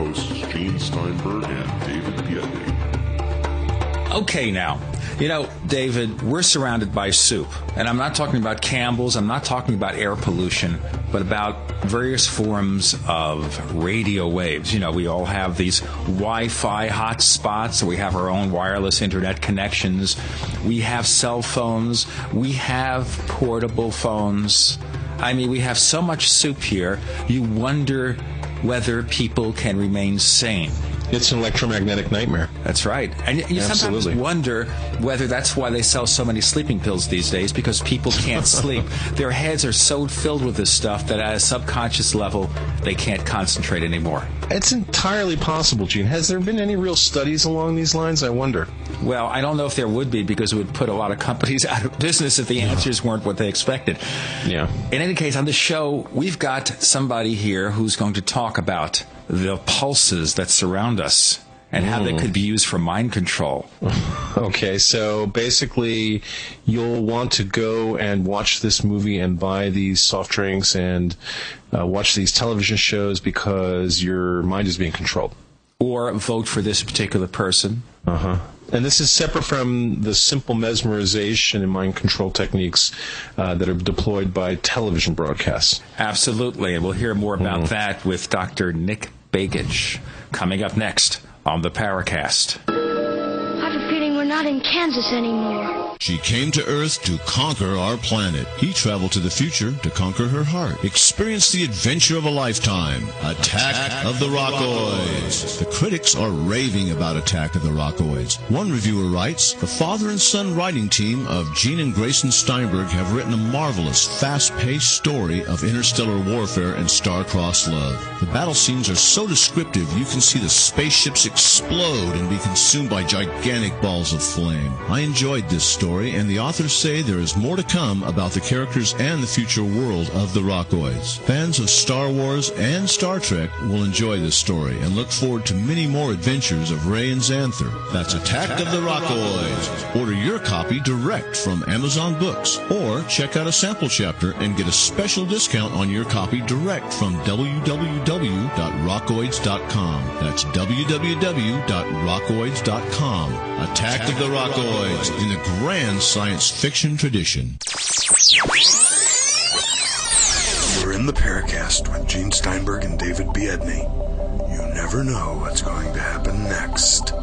hosts Gene Steinberg and David Biedney. Okay, now, you know, David, we're surrounded by soup. And I'm not talking about Campbell's, I'm not talking about air pollution, but about various forms of radio waves. You know, we all have these Wi Fi hotspots, we have our own wireless internet connections, we have cell phones, we have portable phones. I mean, we have so much soup here, you wonder whether people can remain sane. It's an electromagnetic nightmare. That's right. And you sometimes wonder whether that's why they sell so many sleeping pills these days because people can't sleep. Their heads are so filled with this stuff that at a subconscious level, they can't concentrate anymore. It's entirely possible, Gene. Has there been any real studies along these lines? I wonder. Well, I don't know if there would be because it would put a lot of companies out of business if the answers weren't what they expected. Yeah. In any case, on the show, we've got somebody here who's going to talk about the pulses that surround us and how they could be used for mind control. Okay, so basically, you'll want to go and watch this movie and buy these soft drinks and uh, watch these television shows because your mind is being controlled. Or vote for this particular person. Uh huh. And this is separate from the simple mesmerization and mind control techniques uh, that are deployed by television broadcasts. Absolutely. And we'll hear more about that with Dr. Nick Begich coming up next on the Paracast. I have a feeling we're not in Kansas anymore. She came to Earth to conquer our planet. He traveled to the future to conquer her heart. Experience the adventure of a lifetime. Attack of the Rockoids. The critics are raving about Attack of the Rockoids. One reviewer writes, The father and son writing team of Gene and Grayson Steinberg have written a marvelous, fast-paced story of interstellar warfare and star-crossed love. The battle scenes are so descriptive you can see the spaceships explode and be consumed by gigantic balls of flame. I enjoyed this story, and the authors say there is more to come about the characters and the future world of the Rockoids. Fans of Star Wars and Star Trek will enjoy this story and look forward to many more adventures of Ray and Xanther. That's Attack of the Rockoids. Order your copy direct from Amazon Books or check out a sample chapter and get a special discount on your copy direct from www.rockoids.com. That's www.rockoids.com. Attack of the Rockoids in the grand science fiction tradition. You're in the Paracast with Gene Steinberg and David Biedney. You never know what's going to happen next.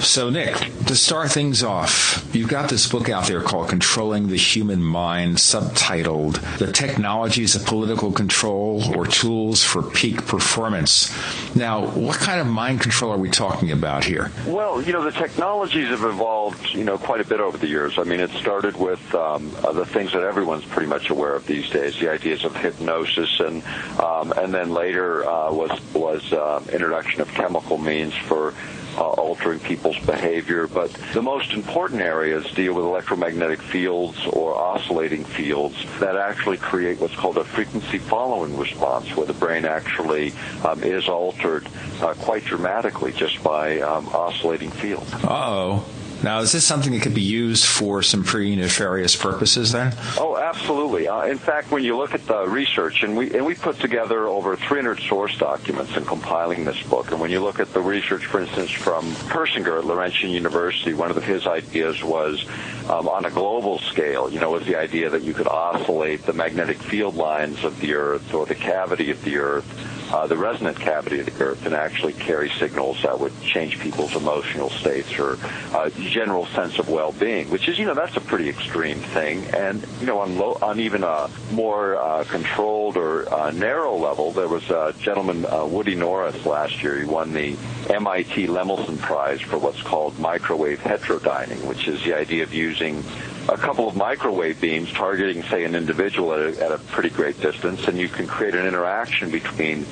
So, Nick, to start things off, you've got this book out there called Controlling the Human Mind, subtitled The Technologies of Political Control or Tools for Peak Performance. Now, what kind of mind control are we talking about here? Well, you know, the technologies have evolved, you know, quite a bit over the years. I mean, it started with um, uh, the things that everyone's pretty much aware of these days, the ideas of hypnosis, and um, and then later uh, was was uh, introduction of chemical means for uh, altering people's behavior. But the most important areas deal with electromagnetic fields or oscillating fields that actually create what's called a frequency following response, where the brain actually um, is altered uh, quite dramatically just by um, oscillating fields. Uh-oh. Now, is this something that could be used for some pretty nefarious purposes then? Oh, absolutely. Uh, in fact, when you look at the research, and we and we put together over 300 source documents in compiling this book, and when you look at the research, for instance, from Persinger at Laurentian University, one of his ideas was um, on a global scale. You know, was the idea that you could oscillate the magnetic field lines of the Earth or the cavity of the Earth. Uh, the resonant cavity of the earth and actually carry signals that would change people's emotional states or uh, general sense of well-being, which is, you know, that's a pretty extreme thing. And, you know, on, low, on even a more uh, controlled or uh, narrow level, there was a gentleman, uh, Woody Norris, last year. He won the MIT Lemelson Prize for what's called microwave heterodyning, which is the idea of using a couple of microwave beams targeting, say, an individual at a, at a pretty great distance, and you can create an interaction between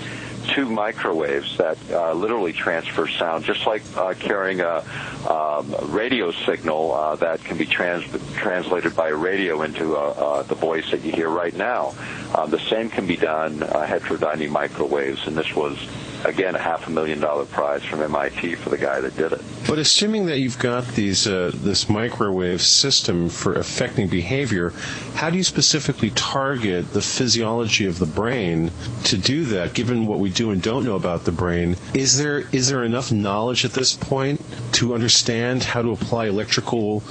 two microwaves that uh, literally transfer sound, just like uh, carrying a um, radio signal uh, that can be trans- translated by a radio into uh, uh, the voice that you hear right now. Uh, the same can be done heterodyning microwaves, and this was again, a half a million dollar prize from MIT for the guy that did it. But assuming that you've got these uh, this microwave system for affecting behavior, how do you specifically target the physiology of the brain to do that? Given what we do and don't know about the brain, is there is there enough knowledge at this point to understand how to apply electrical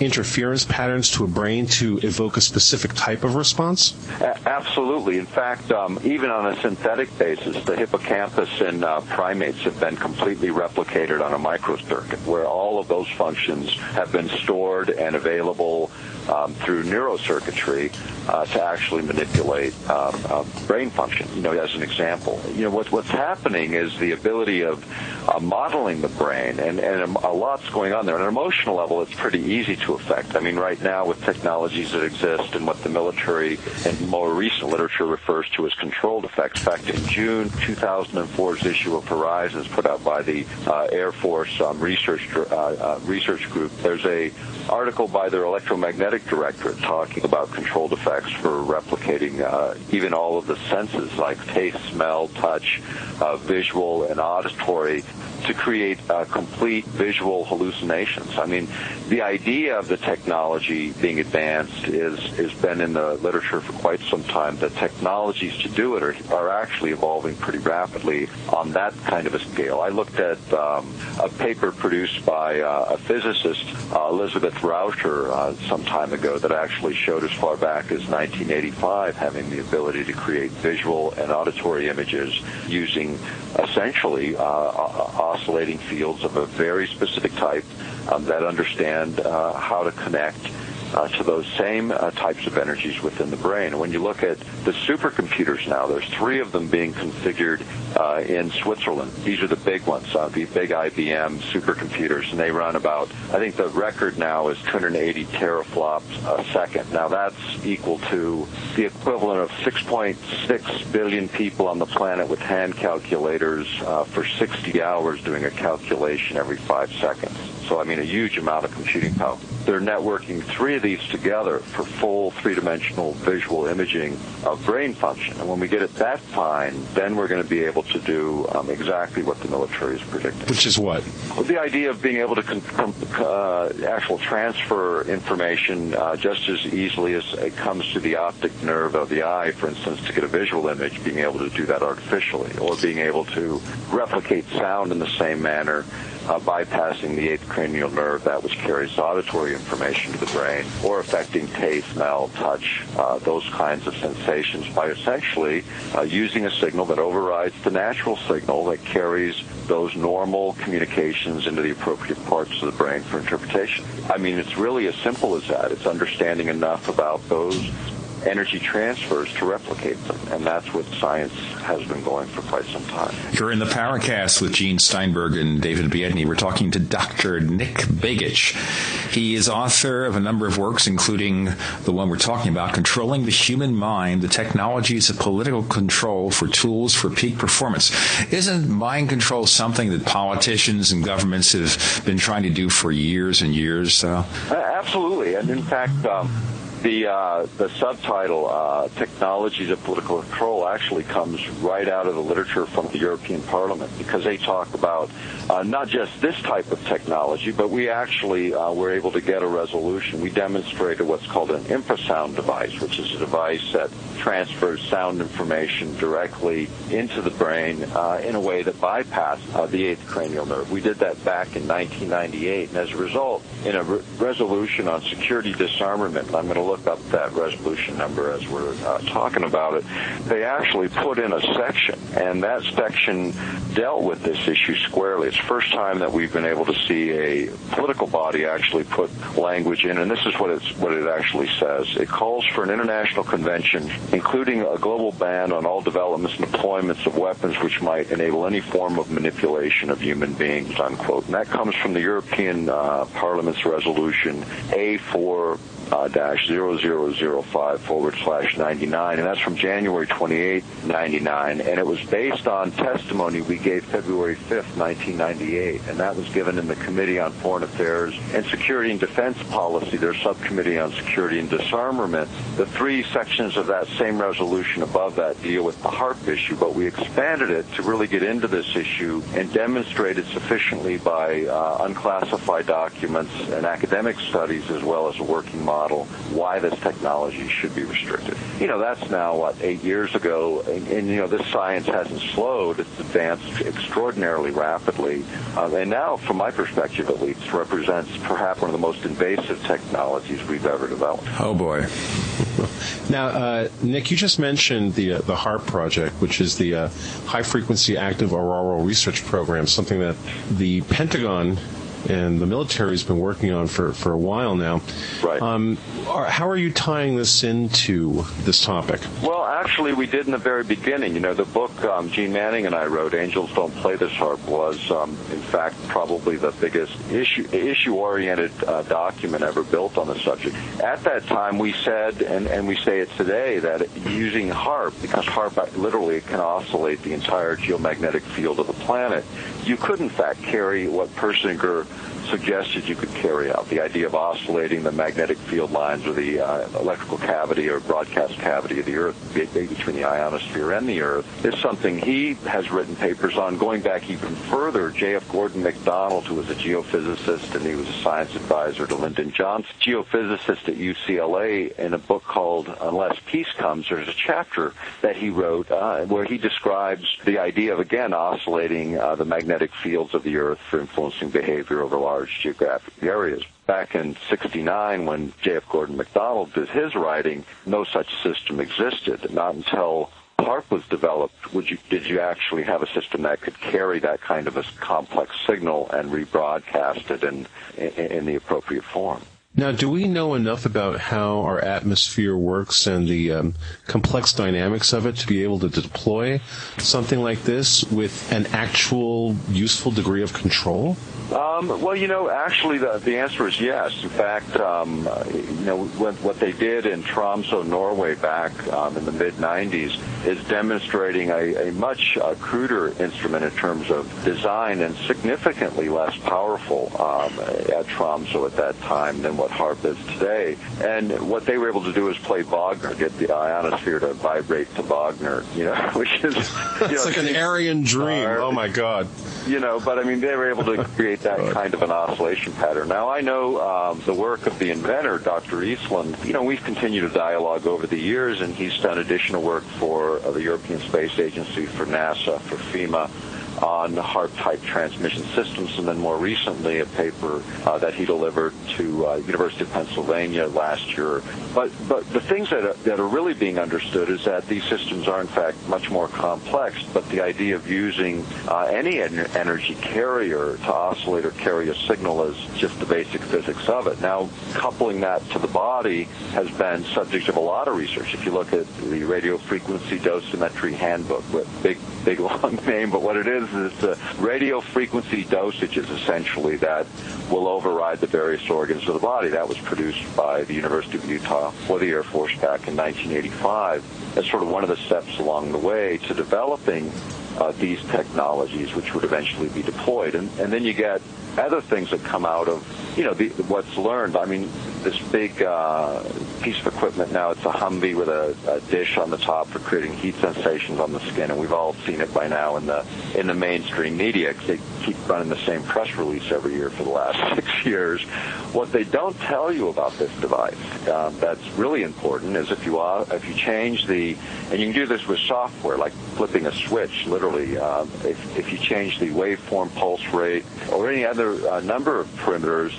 interference patterns to a brain to evoke a specific type of response? A- absolutely. In fact, um, even on a synthetic basis, the hippocampus in uh, primates have been completely replicated on a microcircuit, where all of those functions have been stored and available um, through neurocircuitry uh, to actually manipulate um, uh, brain function. You know, as an example, you know what, what's happening is the ability of uh, modeling the brain, and, and a lot's going on there. On an emotional level, it's pretty easy to affect. I mean, right now with technologies that exist and what the military and more recent literature refers to as controlled effects. In fact, in June 2004's issue of Horizons, put out by the uh, Air Force um, Research uh, uh, Research Group, there's a article by their electromagnetic directorate talking about controlled effects for replicating uh, even all of the senses like taste, smell, touch, uh, visual, and auditory to create uh, complete visual hallucinations. I mean, the idea of the technology being advanced is has been in the literature for quite some time. The technologies to do it are, are actually evolving pretty rapidly on that kind of a scale. I looked at um, a paper produced by uh, a physicist, uh, Elizabeth Rauscher, uh, some time ago that actually showed as far back as 1985 having the ability to create visual and auditory images using essentially uh, oscillating fields of a very specific type um, that understand uh, how to connect uh, to those same uh, types of energies within the brain. When you look at the supercomputers now, there's three of them being configured uh, in Switzerland. These are the big ones, uh, the big IBM supercomputers, and they run about, I think the record now is 280 teraflops a second. Now that's equal to the equivalent of 6.6 billion people on the planet with hand calculators uh, for 60 hours doing a calculation every five seconds. So, I mean, a huge amount of computing power. They're networking three of these together for full three-dimensional visual imaging of brain function. And when we get it that fine, then we're going to be able to do um, exactly what the military is predicting. Which is what? Well, the idea of being able to con- com- uh, actual transfer information uh, just as easily as it comes to the optic nerve of the eye, for instance, to get a visual image, being able to do that artificially, or being able to replicate sound in the same manner uh, bypassing the eighth cranial nerve, that which carries auditory information to the brain, or affecting taste, smell, touch, uh, those kinds of sensations by essentially uh, using a signal that overrides the natural signal that carries those normal communications into the appropriate parts of the brain for interpretation. I mean, it's really as simple as that. It's understanding enough about those energy transfers to replicate them. And that's what science has been going for quite some time. You're in the Paracast with Gene Steinberg and David Biedney. We're talking to Dr. Nick Begich. He is author of a number of works, including the one we're talking about, Controlling the Human Mind, the Technologies of Political Control for Tools for Peak Performance. Isn't mind control something that politicians and governments have been trying to do for years and years? Uh, absolutely. And in fact, um, the uh, the subtitle uh, "Technologies of Political Control" actually comes right out of the literature from the European Parliament because they talk about uh, not just this type of technology, but we actually uh, were able to get a resolution. We demonstrated what's called an infrasound device, which is a device that transfers sound information directly into the brain uh, in a way that bypassed uh, the eighth cranial nerve. We did that back in 1998, and as a result, in a re- resolution on security disarmament, I'm going to look up that resolution number as we're uh, talking about it. They actually put in a section, and that section dealt with this issue squarely. It's the first time that we've been able to see a political body actually put language in, and this is what it's what it actually says. It calls for an international convention, including a global ban on all developments and deployments of weapons which might enable any form of manipulation of human beings. Unquote. And that comes from the European uh, Parliament's resolution A4 uh, dash 0005 forward slash 99, and that's from January 28, 99, and it was based on testimony we gave February 5th, 1998, and that was given in the Committee on Foreign Affairs and Security and Defense Policy, their subcommittee on security and disarmament. The three sections of that same resolution above that deal with the HAARP issue, but we expanded it to really get into this issue and demonstrate it sufficiently by uh, unclassified documents and academic studies as well as a working model why this technology should be restricted. You know, that's now, what, eight years ago, and, and you know, this science hasn't slowed. It's advanced extraordinarily rapidly. Uh, and now, from my perspective at least, represents perhaps one of the most invasive technologies we've ever developed. Oh, boy. Now, uh, Nick, you just mentioned the uh, the HAARP project, which is the uh, High Frequency Active Auroral Research Program, something that the Pentagon and the military has been working on for, for a while now. Right. Um, are, how are you tying this into this topic? Well, actually, we did in the very beginning. You know, the book um, Jeane Manning and I wrote, "Angels Don't Play This HAARP," was um, in fact probably the biggest issue issue-oriented uh, document ever built on the subject. At that time, we said, and, and we say it today, that using HAARP, because HAARP literally can oscillate the entire geomagnetic field of the planet, you could in fact carry what Persinger suggested you could carry out. The idea of oscillating the magnetic field lines or the uh, electrical cavity or broadcast cavity of the Earth between the ionosphere and the Earth is something he has written papers on going back even further. J.F. Gordon MacDonald, who was a geophysicist and he was a science advisor to Lyndon Johnson, geophysicist at UCLA, in a book called Unless Peace Comes, there's a chapter that he wrote uh, where he describes the idea of, again, oscillating uh, the magnetic fields of the Earth for influencing behavior over large large geographic areas. Back in 69, when J.F. Gordon MacDonald did his writing, no such system existed. Not until HAARP was developed, would you, did you actually have a system that could carry that kind of a complex signal and rebroadcast it in, in, in the appropriate form? Now, do we know enough about how our atmosphere works and the um, complex dynamics of it to be able to deploy something like this with an actual useful degree of control? Um, well, you know, actually, the, the answer is yes. In fact, um, you know, what, what they did in Tromsø, Norway, back um, in the mid '90s, is demonstrating a, a much uh, cruder instrument in terms of design and significantly less powerful um, at Tromsø at that time than what HAARP is today. And what they were able to do is play Wagner, get the ionosphere to vibrate to Wagner, you know, which is you it's know, like an Aryan dream. oh my God! You know, but I mean, they were able to create that kind of an oscillation pattern. Now, I know um, the work of the inventor, Dr. Eastlund. You know, we've continued a dialogue over the years, and he's done additional work for uh, the European Space Agency, for NASA, for FEMA on HAARP-type transmission systems, and then more recently a paper uh, that he delivered to uh, University of Pennsylvania last year. But but the things that are, that are really being understood is that these systems are in fact much more complex. But the idea of using uh, any en- energy carrier to oscillate or carry a signal is just the basic physics of it. Now coupling that to the body has been subject of a lot of research. If you look at the radio frequency dosimetry handbook, with big big long name, but what it is is the radio frequency dosages essentially that will override the various organs of the body. That was produced by the University of Utah for the Air Force back in 1985 as sort of one of the steps along the way to developing uh, these technologies, which would eventually be deployed. And, and then you get other things that come out of, you know, the, what's learned. I mean, this big uh, piece of equipment now, it's a Humvee with a, a dish on the top for creating heat sensations on the skin, and we've all seen it by now in the in the mainstream media. They keep running the same press release every year for the last six years. What they don't tell you about this device um, that's really important is if you uh, if you change the and you can do this with software like flipping a switch, literally. Uh, if if you change the waveform, pulse rate, or any other uh, number of parameters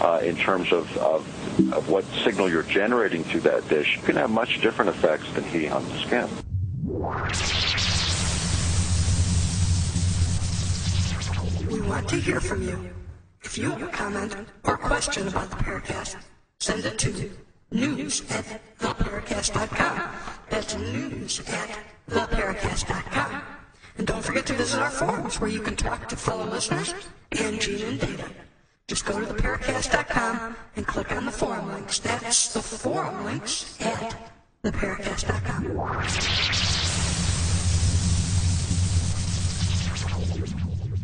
uh, in terms of, of, of what signal you're generating through that dish, you can have much different effects than heat on the skin. We want to hear from you. If you have a comment or question about the Paracast, send it to news at theparacast.com. That's news at theparacast.com. And don't forget to visit our forums where you can talk to fellow listeners and Gene and Data. Just go to theparacast.com and click on the forum links. That's the forum links at theparacast.com.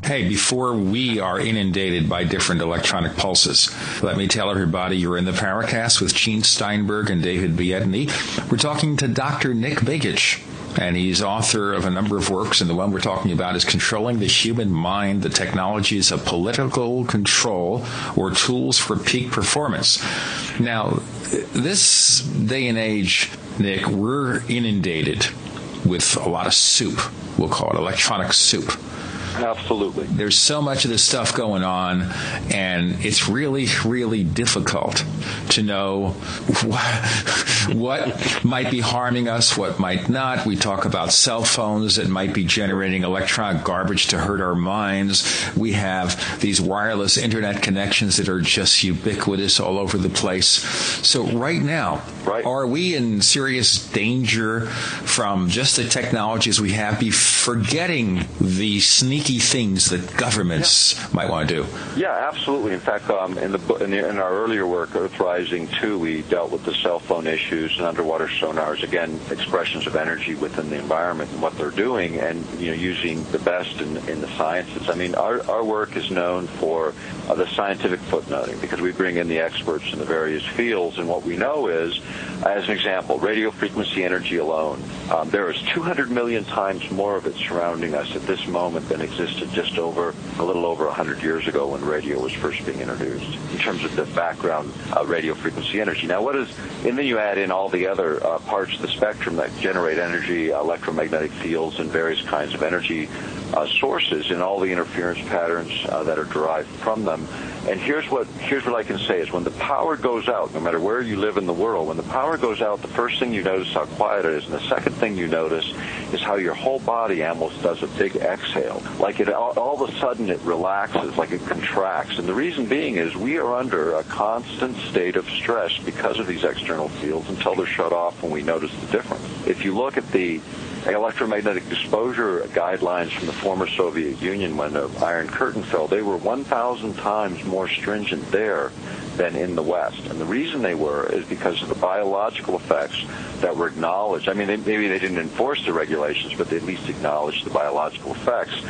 Hey, before we are inundated by different electronic pulses, let me tell everybody you're in the Paracast with Gene Steinberg and David Biedney. We're talking to Dr. Nick Begich and he's author of a number of works, and the one we're talking about is Controlling the Human Mind, the Technologies of Political Control, or Tools for Peak Performance. Now, this day and age, Nick, we're inundated with a lot of soup. We'll call it electronic soup. Absolutely. There's so much of this stuff going on, and it's really, really difficult to know what, what might be harming us, what might not. We talk about cell phones that might be generating electronic garbage to hurt our minds. We have these wireless internet connections that are just ubiquitous all over the place. So, right now, right. are we in serious danger from just the technologies we have, be forgetting the sneaky sneaky things that governments yeah. might want to do. Yeah, absolutely. In fact, um, in, the, in, the, in our earlier work, Earth Rising 2, we dealt with the cell phone issues and underwater sonars, again, expressions of energy within the environment and what they're doing, and you know, using the best in, in the sciences. I mean, our, our work is known for uh, the scientific footnoting because we bring in the experts in the various fields, and what we know is, as an example, radio frequency energy alone, um, there is 200 million times more of it surrounding us at this moment than existed just over a little over 100 years ago when radio was first being introduced in terms of the background uh, radio frequency energy. Now, what is, and then you add in all the other uh, parts of the spectrum that generate energy, electromagnetic fields, and various kinds of energy uh, sources and all the interference patterns uh, that are derived from them. And here's what here's what I can say is when the power goes out, no matter where you live in the world, when the power goes out, the first thing you notice how quiet it is, and the second thing you notice is how your whole body almost does a big exhale, like it all, all of a sudden it relaxes, like it contracts. And the reason being is we are under a constant state of stress because of these external fields until they're shut off when we notice the difference. If you look at the electromagnetic exposure guidelines from the former Soviet Union when the Iron Curtain fell, they were 1,000 times more stringent there than in the West. And the reason they were is because of the biological effects that were acknowledged. I mean, they, maybe they didn't enforce the regulations, but they at least acknowledged the biological effects.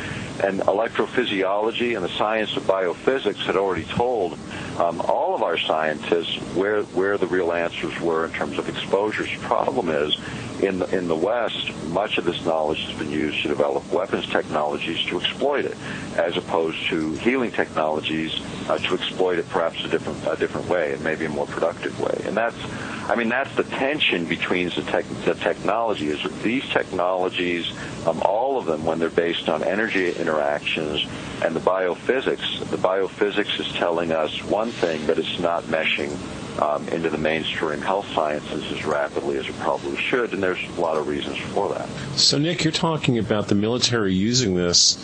And electrophysiology and the science of biophysics had already told um, all of our scientists where where the real answers were in terms of exposures. The problem is, in the, in the West, much of this knowledge has been used to develop weapons technologies to exploit it, as opposed to healing technologies uh, to exploit it perhaps a different a different way and maybe a more productive way. And that's, I mean, that's the tension between the, tech, the technology. Is these technologies, um, all of them, when they're based on energy interactions and the biophysics, the biophysics is telling us one thing, but it's not meshing um, into the mainstream health sciences as rapidly as it probably should, and there's a lot of reasons for that. So, Nick, you're talking about the military using this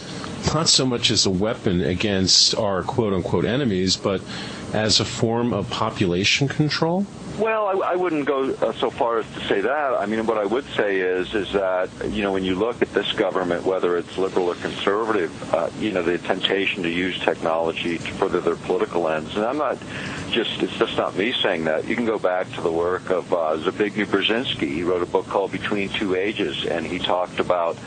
not so much as a weapon against our quote unquote enemies, but as a form of population control? Well, I, I wouldn't go uh, so far as to say that. I mean, what I would say is, is that you know, when you look at this government, whether it's liberal or conservative, uh, you know, the temptation to use technology to further their political ends. And I'm not just it's just not me saying that. You can go back to the work of uh, Zbigniew Brzezinski. He wrote a book called Between Two Ages, and he talked about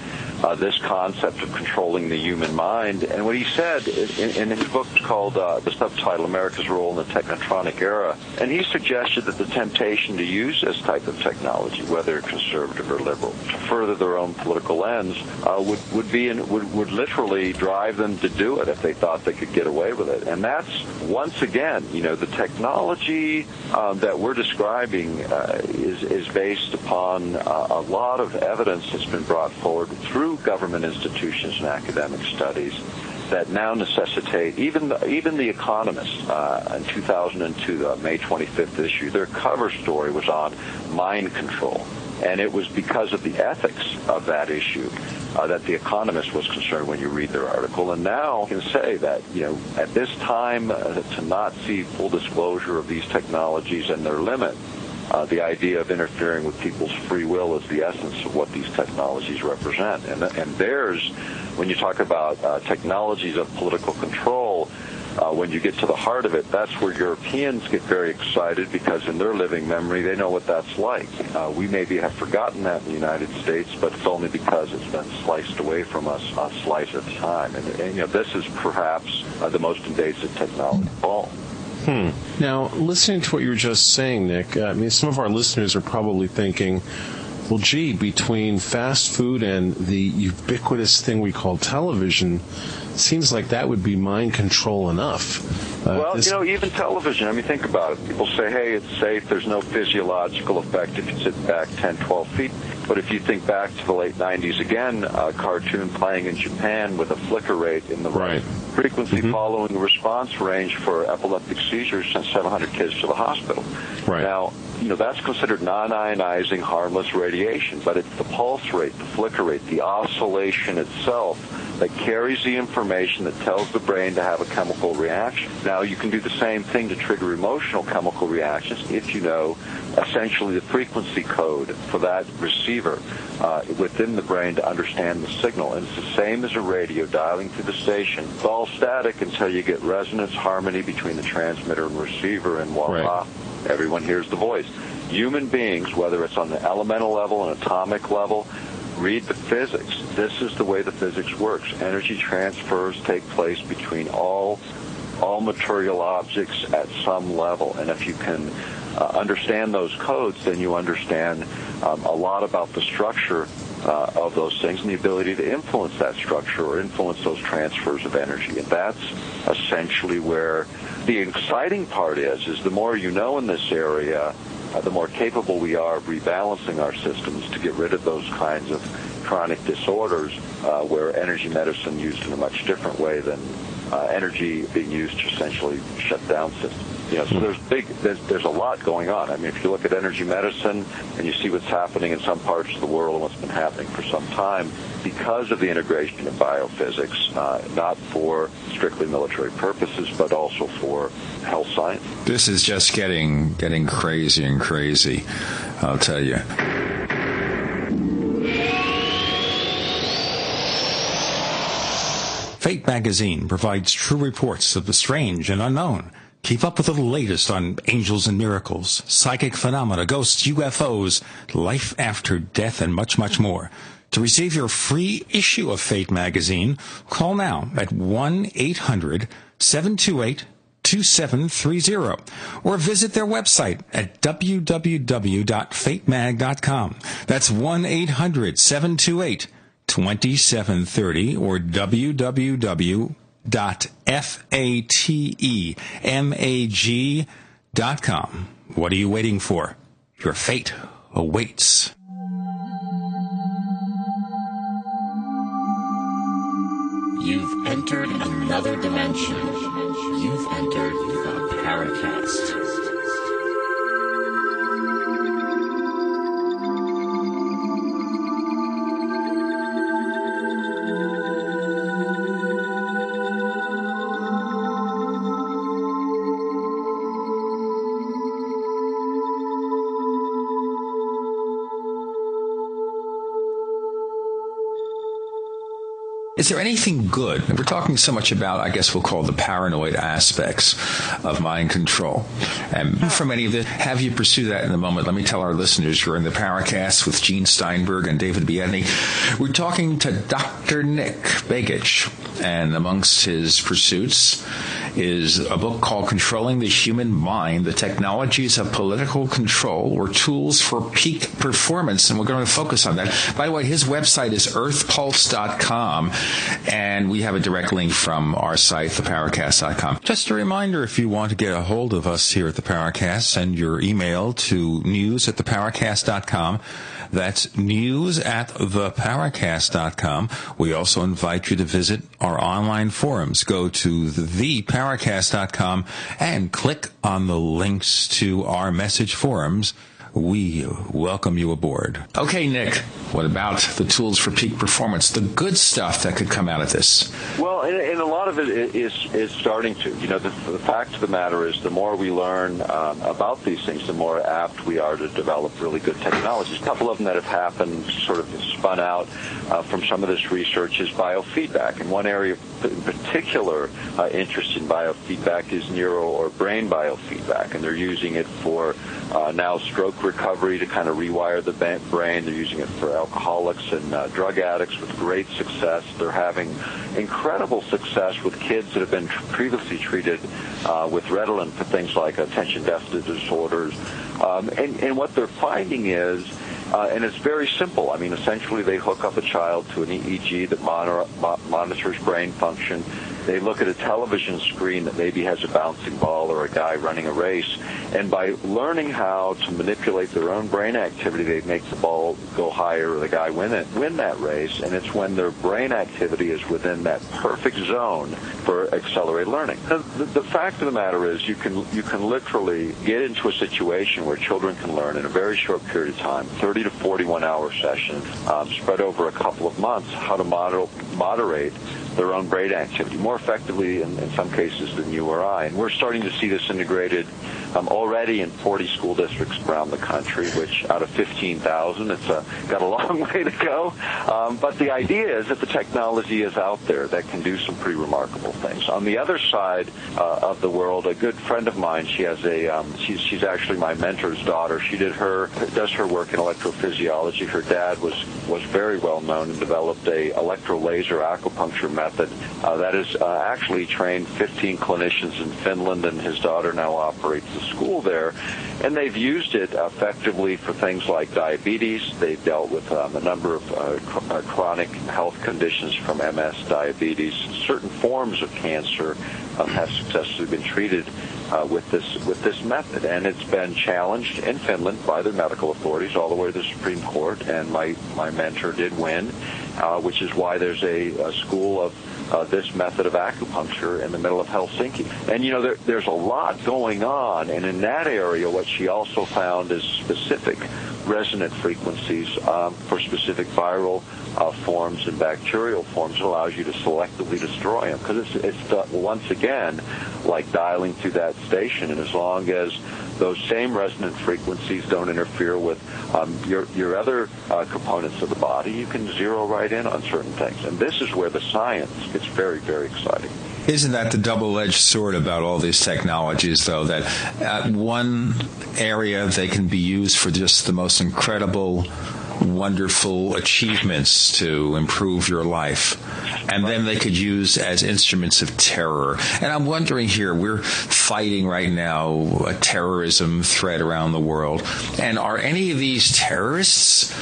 uh, this concept of controlling the human mind. And what he said in, in his book called uh, the subtitle America's Role in the Technotronic Era, and he suggested that the temptation to use this type of technology, whether conservative or liberal, to further their own political ends, uh, would would be in, would would literally drive them to do it if they thought they could get away with it. And that's once again, you know, the technology uh, that we're describing uh, is is based upon uh, a lot of evidence that's been brought forward through government institutions and academic studies that now necessitate even the, even the Economist uh, in 2002, uh, May 25th issue, their cover story was on mind control, and it was because of the ethics of that issue uh, that the Economist was concerned when you read their article. And now can say that you know at this time uh, to not see full disclosure of these technologies and their limit uh, the idea of interfering with people's free will is the essence of what these technologies represent. And, and theirs, when you talk about uh, technologies of political control, uh, when you get to the heart of it, that's where Europeans get very excited because in their living memory, they know what that's like. Uh, we maybe have forgotten that in the United States, but it's only because it's been sliced away from us a slice at a time. And, and you know, this is perhaps uh, the most invasive technology of all. Hmm. Now, listening to what you were just saying, Nick, I mean, some of our listeners are probably thinking, well, gee, between fast food and the ubiquitous thing we call television, seems like that would be mind control enough. Uh, well, this... you know, even television, I mean, think about it. People say, hey, it's safe, there's no physiological effect if you sit back 10, 12 feet. But if you think back to the late 90s again, a cartoon playing in Japan with a flicker rate in the right, frequency mm-hmm. following response range for epileptic seizures sent 700 kids to the hospital. Right. Now, you know, that's considered non-ionizing harmless radiation, but it's the pulse rate, the flicker rate, the oscillation itself that carries the information that tells the brain to have a chemical reaction. Now, you can do the same thing to trigger emotional chemical reactions if you know essentially the frequency code for that receiver uh, within the brain to understand the signal. And it's the same as a radio dialing through the station. It's all static until you get resonance harmony between the transmitter and receiver, and voila. Right Everyone hears the voice. Human beings, whether it's on the elemental level, an atomic level, read the physics. This is the way the physics works. Energy transfers take place between all all material objects at some level, and if you can uh, understand those codes, then you understand um, a lot about the structure uh, of those things and the ability to influence that structure or influence those transfers of energy. And that's essentially where the exciting part is, is the more you know in this area, uh, the more capable we are of rebalancing our systems to get rid of those kinds of chronic disorders uh, where energy medicine used in a much different way than uh, energy being used to essentially shut down systems. You know, so there's big, there's, there's a lot going on. I mean, if you look at energy medicine and you see what's happening in some parts of the world and what's been happening for some time, because of the integration of biophysics, uh, not for strictly military purposes, but also for health science. This is just getting getting crazy and crazy. I'll tell you. Fate magazine provides true reports of the strange and unknown. Keep up with the latest on angels and miracles, psychic phenomena, ghosts, UFOs, life after death, and much, much more. To receive your free issue of Fate magazine, call now at 1-800-728-2730 or visit their website at www.fatemag.com. That's 1-800-728-2730 or www dot f a t e m a g dot com. What are you waiting for? Your fate awaits. You've entered another dimension. You've entered the Paracast. Is there anything good? We're talking so much about, I guess we'll call the paranoid aspects of mind control. And for many of it, have you pursue that in a moment? Let me tell our listeners you're in the Paracast with Gene Steinberg and David Biedney. We're talking to Dr. Nick Begich, and amongst his pursuits is a book called Controlling the Human Mind, the Technologies of Political Control or Tools for Peak Performance. And we're going to focus on that. By the way, his website is earthpulse.com and we have a direct link from our site, theparacast.com. Just a reminder, if you want to get a hold of us here at the Paracast, send your email to news at theparacast.com. That's news at theparacast.com. We also invite you to visit our online forums. Go to theparacast.com and click on the links to our message forums. We welcome you aboard. Okay, Nick. What about the tools for peak performance? The good stuff that could come out of this? Well, and, and a lot of it is is starting to. You know, the, the fact of the matter is, the more we learn um, about these things, the more apt we are to develop really good technologies. A couple of them that have happened, sort of spun out uh, from some of this research, is biofeedback. And one area in particular uh, interest in biofeedback is neuro or brain biofeedback, and they're using it for uh, now stroke recovery to kind of rewire the brain. They're using it for alcoholics and uh, drug addicts with great success. They're having incredible success with kids that have been previously treated uh, with Ritalin for things like attention deficit disorders. Um, and, and what they're finding is uh, and it's very simple. I mean, essentially, they hook up a child to an EEG that monitor, monitors brain function they look at a television screen that maybe has a bouncing ball or a guy running a race, and by learning how to manipulate their own brain activity, they make the ball go higher or the guy win it, win that race. And it's when their brain activity is within that perfect zone for accelerated learning. The, the fact of the matter is, you can you can literally get into a situation where children can learn in a very short period of time, 30 to 41 hour sessions, um, spread over a couple of months, how to model, moderate their own brain activity more effectively in, in some cases than you or I. And we're starting to see this integrated um, already in 40 school districts around the country, which out of 15,000, it's a, got a long way to go. Um, but the idea is that the technology is out there that can do some pretty remarkable things. On the other side uh, of the world, a good friend of mine, she has a, um, she's, she's actually my mentor's daughter. She did her, does her work in electrophysiology. Her dad was, was very well known and developed a electrolaser acupuncture method uh, that has uh, actually trained 15 clinicians in Finland, and his daughter now operates the school there. And they've used it effectively for things like diabetes. They've dealt with um, a number of uh, cr- uh, chronic health conditions from MS, diabetes, certain forms of cancer um, have successfully been treated uh, with this with this method, and it's been challenged in Finland by their medical authorities all the way to the Supreme Court. And my my mentor did win, uh, which is why there's a, a school of uh, this method of acupuncture in the middle of Helsinki. And you know, there, there's a lot going on, and in that area, what she also found is specific resonant frequencies um, for specific viral uh, forms and bacterial forms. Allows you to selectively destroy them because it's, it's uh, once again like dialing through that station, and as long as those same resonant frequencies don't interfere with um, your your other uh, components of the body, you can zero right in on certain things. And this is where the science gets very, very exciting. Isn't that the double-edged sword about all these technologies, though? That at one area they can be used for just the most incredible wonderful achievements to improve your life. And then they could use as instruments of terror. And I'm wondering here, we're fighting right now a terrorism threat around the world. And are any of these terrorists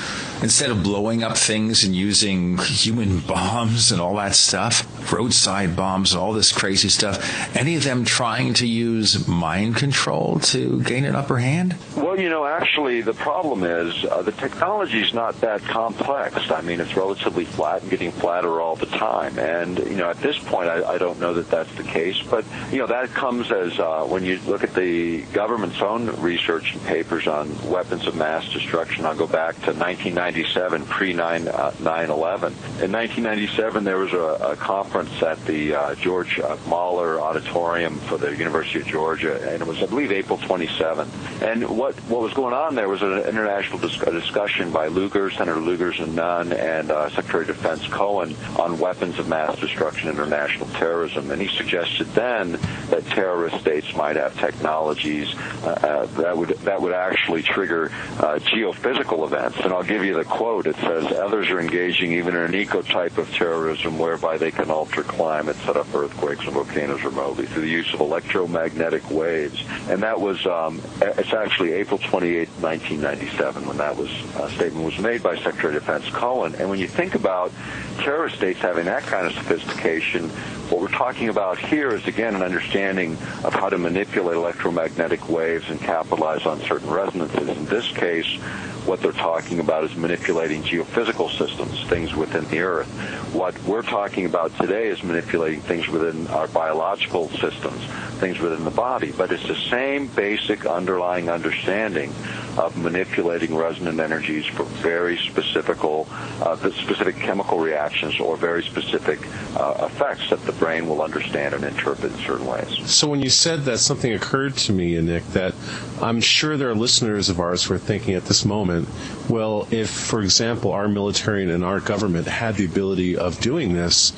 instead of blowing up things and using human bombs and all that stuff, roadside bombs and all this crazy stuff, any of them trying to use mind control to gain an upper hand? Well, you know, actually, the problem is uh, the technology not that complex. I mean, it's relatively flat and getting flatter all the time. And, you know, at this point, I, I don't know that that's the case. But, you know, that comes as uh, when you look at the government's own research and papers on weapons of mass destruction. I'll go back to 1997, pre 9 uh, 11. In 1997, there was a, a conference at the uh, George uh, Mahler Auditorium for the University of Georgia, and it was, I believe, April 27. And what what was going on there was an international dis- discussion by Lugar, Senator Lugars and Nunn, and uh, Secretary of Defense Cohen on weapons of mass destruction, international terrorism. And he suggested then that terrorist states might have technologies uh, uh, that would that would actually trigger uh, geophysical events. And I'll give you the quote, it says, others are engaging even in an eco-type of terrorism whereby they can alter climate, set up earthquakes and volcanoes remotely through the use of electromagnetic waves. And that was, um, it's actually April 28, 1997 when that was, uh, statement was made by Secretary of Defense Cohen. And when you think about terrorist states having that kind of sophistication, what we're talking about here is, again, an understanding of how to manipulate electromagnetic waves and capitalize on certain resonances. In this case, what they're talking about is manipulating geophysical systems, things within the Earth. What we're talking about today is manipulating things within our biological systems, things within the body. But it's the same basic underlying understanding of manipulating resonant energies for very specific, uh, specific chemical reactions or very specific uh, effects that the brain will understand and interpret in certain ways. So when you said that, something occurred to me, Nick, that I'm sure there are listeners of ours who are thinking at this moment, well, if, for example, our military and our government had the ability of doing this,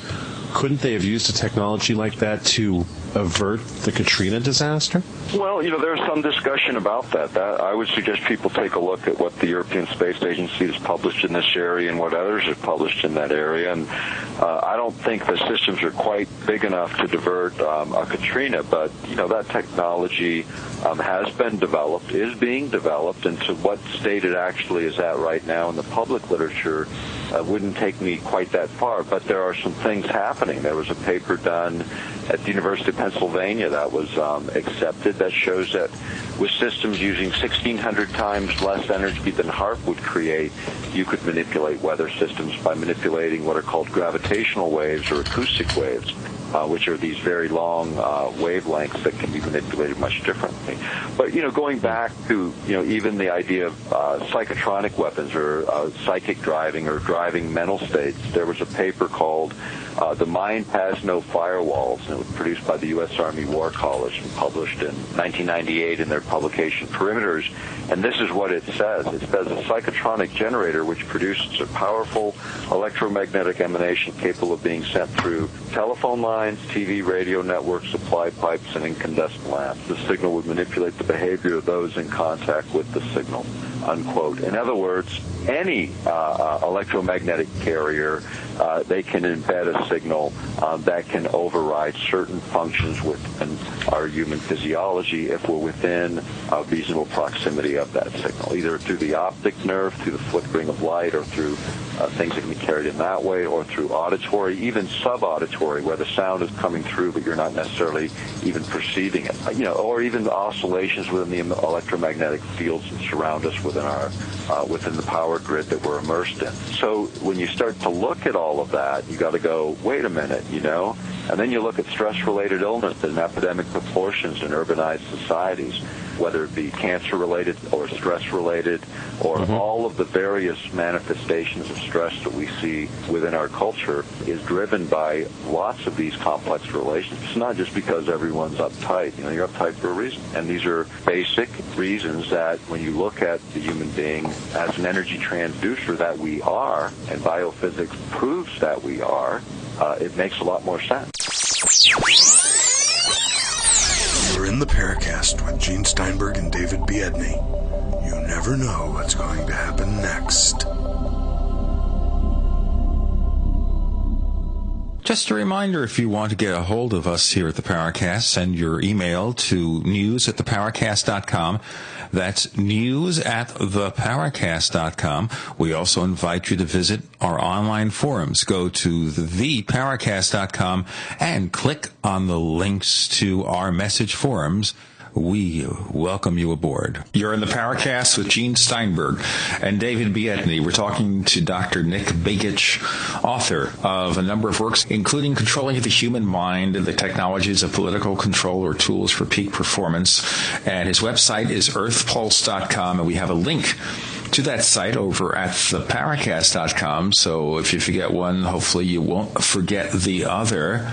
couldn't they have used a technology like that to avert the Katrina disaster? Well, you know, there's some discussion about that. that. I would suggest people take a look at what the European Space Agency has published in this area and what others have published in that area. And uh, I don't think the systems are quite big enough to divert um, a Katrina, but, you know, that technology um, has been developed, is being developed, and to what state it actually is at right now in the public literature uh, wouldn't take me quite that far. But there are some things happening. There was a paper done at the University of Pennsylvania that was um, accepted that shows that with systems using 1,600 times less energy than HAARP would create, you could manipulate weather systems by manipulating what are called gravitational waves or acoustic waves uh, which are these very long uh, wavelengths that can be manipulated much differently. But you know, going back to you know even the idea of uh, psychotronic weapons or uh, psychic driving or driving mental states, there was a paper called uh, "The Mind Has No Firewalls," and it was produced by the U.S. Army War College and published in 1998 in their publication Parameters. And this is what it says. It says a psychotronic generator which produces a powerful electromagnetic emanation capable of being sent through telephone lines, TV, radio networks, supply pipes, and incandescent lamps. The signal would manipulate the behavior of those in contact with the signal. Unquote. In other words, any uh, uh, electromagnetic carrier, uh, they can embed a signal uh, that can override certain functions within our human physiology if we're within a reasonable proximity of that signal, either through the optic nerve, through the flickering of light, or through uh, things that can be carried in that way, or through auditory, even subauditory, where the sound is coming through but you're not necessarily even perceiving it. You know, or even oscillations within the electromagnetic fields that surround us within our uh, within the power grid that we're immersed in. So when you start to look at all of that, you got to go, wait a minute, you know, and then you look at stress-related illness in epidemic proportions in urbanized societies whether it be cancer related or stress related or mm-hmm. all of the various manifestations of stress that we see within our culture is driven by lots of these complex relations. It's not just because everyone's uptight. You know, you're uptight for a reason. And these are basic reasons that when you look at the human being as an energy transducer that we are, and biophysics proves that we are, uh, it makes a lot more sense. You're in the Paracast with Gene Steinberg and David Biedny. You never know what's going to happen next. Just a reminder, if you want to get a hold of us here at the Paracast, send your email to news at theparacast.com. That's news at theparacast.com. We also invite you to visit our online forums. Go to theparacast.com and click on the links to our message forums we welcome you aboard. You're in the Paracast with Gene Steinberg and David Biedny. We're talking to Dr. Nick Begich, author of a number of works, including Controlling the Human Mind and the Technologies of Political Control or Tools for Peak Performance. And his website is earthpulse.com, and we have a link to that site over at theparacast.com. So if you forget one, hopefully you won't forget the other.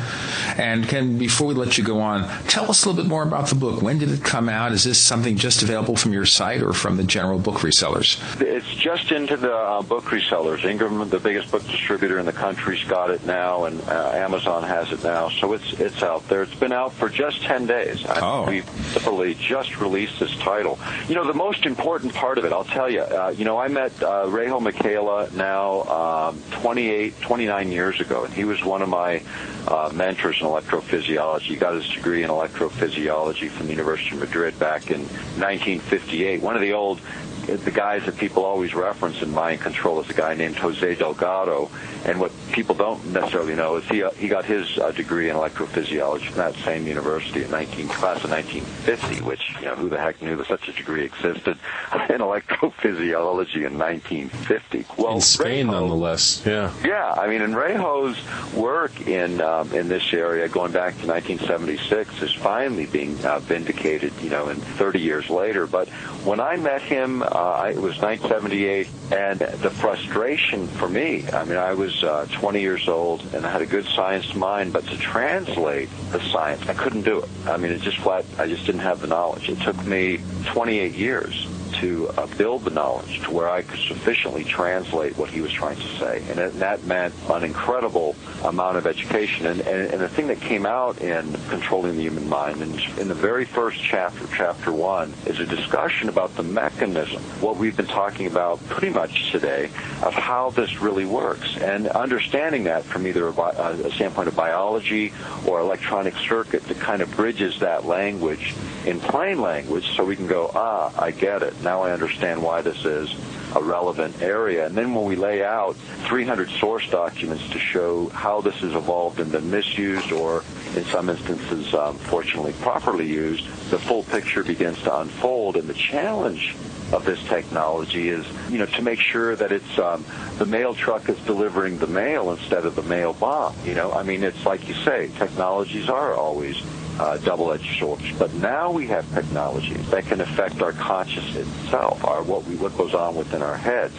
And Ken, before we let you go on, tell us a little bit more about the book. When did it come out? Is this something just available from your site or from the general book resellers? It's just into the uh, book resellers. Ingram, the biggest book distributor in the country, has got it now, and uh, Amazon has it now. So it's it's out there. It's been out for just 10 days. Oh. We literally just released this title. You know, the most important part of it, I'll tell you, uh, you know, I met uh, Reijo Makela now um, 28, 29 years ago, and he was one of my uh, mentors in electrophysiology. He got his degree in electrophysiology from the University of Madrid back in 1958. One of the old the guys that people always reference in mind control is a guy named Jose Delgado. And what people don't necessarily know is he uh, he got his uh, degree in electrophysiology from that same university in 19 class of 1950. Which you know who the heck knew that such a degree existed in electrophysiology in 1950? Well, in Spain, nonetheless. Yeah. Yeah, I mean, and Reijo's work in um, in this area, going back to 1976, is finally being uh, vindicated. You know, in 30 years later. But when I met him, uh, it was 1978, and the frustration for me. I mean, I was uh, 20 years old and I had a good science mind, but to translate the science, I couldn't do it. I mean, it just flat. I just didn't have the knowledge. It took me 28 years to uh, build the knowledge to where I could sufficiently translate what he was trying to say. And it, that meant an incredible amount of education. And, and, and the thing that came out in Controlling the Human Mind, and in the very first chapter, chapter one, is a discussion about the mechanism, what we've been talking about pretty much today, of how this really works. And understanding that from either a, a standpoint of biology or electronic circuit that kind of bridges that language in plain language so we can go, ah, I get it. Now I understand why this is a relevant area. And then when we lay out 300 source documents to show how this has evolved and been misused or in some instances, um, fortunately, properly used, the full picture begins to unfold. And the challenge of this technology is, you know, to make sure that it's um, the mail truck is delivering the mail instead of the mail bomb. You know, I mean, it's like you say, technologies are always uh, double-edged swords. But now we have technologies that can affect our consciousness itself, our what we what goes on within our heads.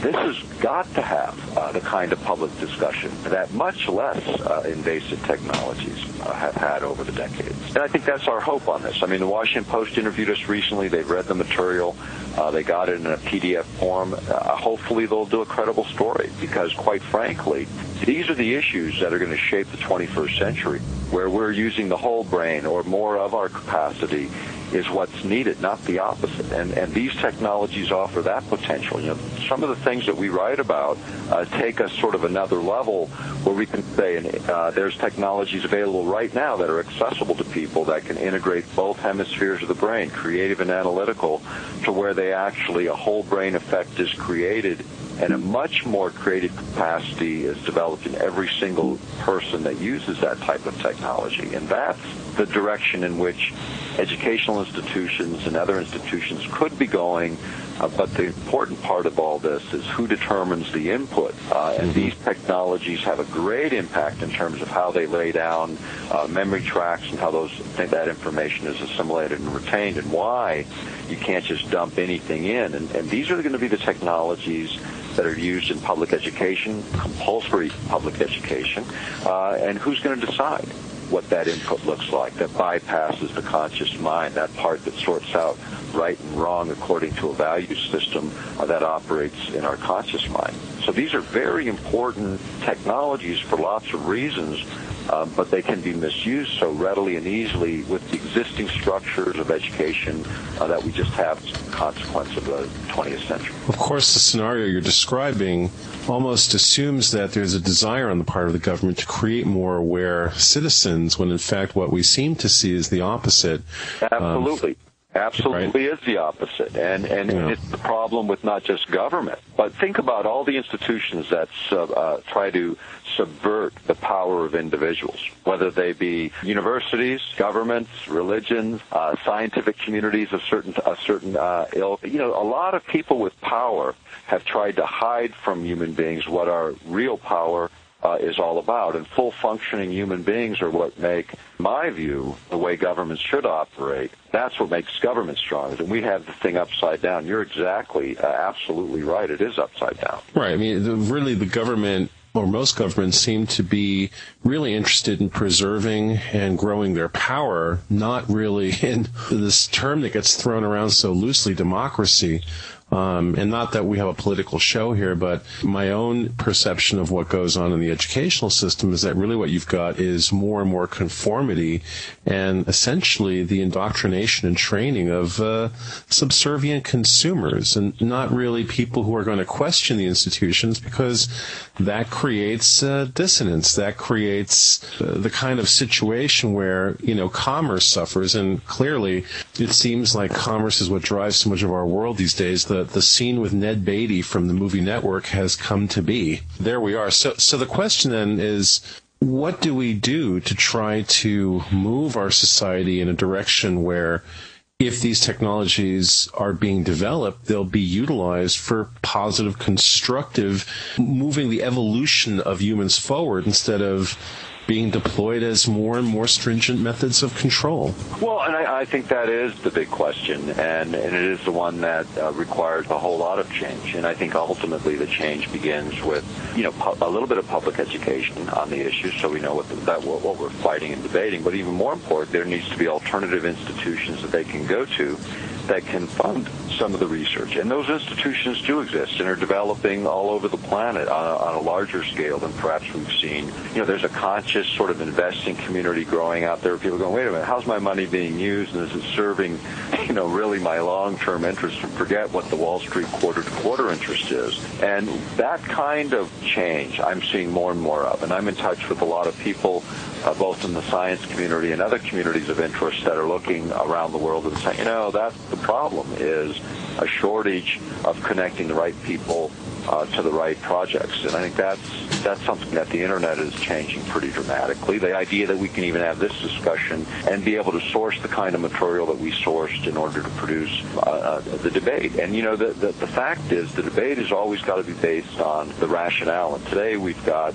This has got to have uh, the kind of public discussion that much less uh, invasive technologies uh, have had over the decades. And I think that's our hope on this. I mean, the Washington Post interviewed us recently. They've read the material. Uh, they got it in a PDF form. Uh, hopefully, they'll do a credible story because, quite frankly, these are the issues that are going to shape the 21st century, where we're using the whole brain or more of our capacity is what's needed, not the opposite. And and these technologies offer that potential. You know, some of the things that we write about uh, take us sort of another level where we can say uh, there's technologies available right now that are accessible to people that can integrate both hemispheres of the brain, creative and analytical, to where they actually a whole brain effect is created and a much more creative capacity is developed in every single person that uses that type of technology. And that's the direction in which educational institutions and other institutions could be going. Uh, but the important part of all this is who determines the input. Uh, and mm-hmm. these technologies have a great impact in terms of how they lay down uh, memory tracks and how those that information is assimilated and retained, and why you can't just dump anything in. And, and these are going to be the technologies that are used in public education, compulsory public education, uh, and who's going to decide what that input looks like that bypasses the conscious mind, that part that sorts out right and wrong according to a value system uh, that operates in our conscious mind. So these are very important technologies for lots of reasons um, but they can be misused so readily and easily with the existing structures of education uh, that we just have as a consequence of the 20th century. Of course, the scenario you're describing almost assumes that there's a desire on the part of the government to create more aware citizens, when in fact what we seem to see is the opposite. Absolutely. Um, Absolutely right. is the opposite, and and yeah. it's the problem with not just government, but think about all the institutions that uh, try to subvert the power of individuals, whether they be universities, governments, religions, uh, scientific communities of certain a certain uh, ilk. You know, a lot of people with power have tried to hide from human beings what our real power uh, is all about. And full functioning human beings are what make, my view, the way governments should operate. That's what makes government strong. And we have the thing upside down. You're exactly, uh, absolutely right. It is upside down. Right. I mean, the, really, the government or most governments seem to be really interested in preserving and growing their power, not really in this term that gets thrown around so loosely, democracy. Um, and not that we have a political show here, but my own perception of what goes on in the educational system is that really what you've got is more and more conformity and essentially the indoctrination and training of uh, subservient consumers and not really people who are going to question the institutions because that creates uh, dissonance. That creates uh, the kind of situation where, you know, commerce suffers. And clearly it seems like commerce is what drives so much of our world these days. The the, scene with Ned Beatty from the movie network has come to be. There we are. So, so the question then is, what do we do to try to move our society in a direction where if these technologies are being developed, they'll be utilized for positive, constructive, moving the evolution of humans forward instead of being deployed as more and more stringent methods of control? Well, and I, I think that is the big question, and, and it is the one that uh, requires a whole lot of change. And I think ultimately the change begins with, you know, pu- a little bit of public education on the issue, so we know what, the, that, what, what we're fighting and debating. But even more important, there needs to be alternative institutions that they can go to that can fund some of the research. And those institutions do exist and are developing all over the planet on a, on a larger scale than perhaps we've seen. You know, there's a conscious sort of investing community growing out there. People going, wait a minute, how's my money being used? And is it serving, you know, really my long-term interest forget what the Wall Street quarter-to-quarter interest is? And that kind of change I'm seeing more and more of. And I'm in touch with a lot of people uh, both in the science community and other communities of interest that are looking around the world and saying, you know, that's the problem is a shortage of connecting the right people uh, to the right projects. And I think that's that's something that the internet is changing pretty dramatically. The idea that we can even have this discussion and be able to source the kind of material that we sourced in order to produce uh, uh, the debate. And you know, the, the the fact is, the debate has always got to be based on the rationale. And today we've got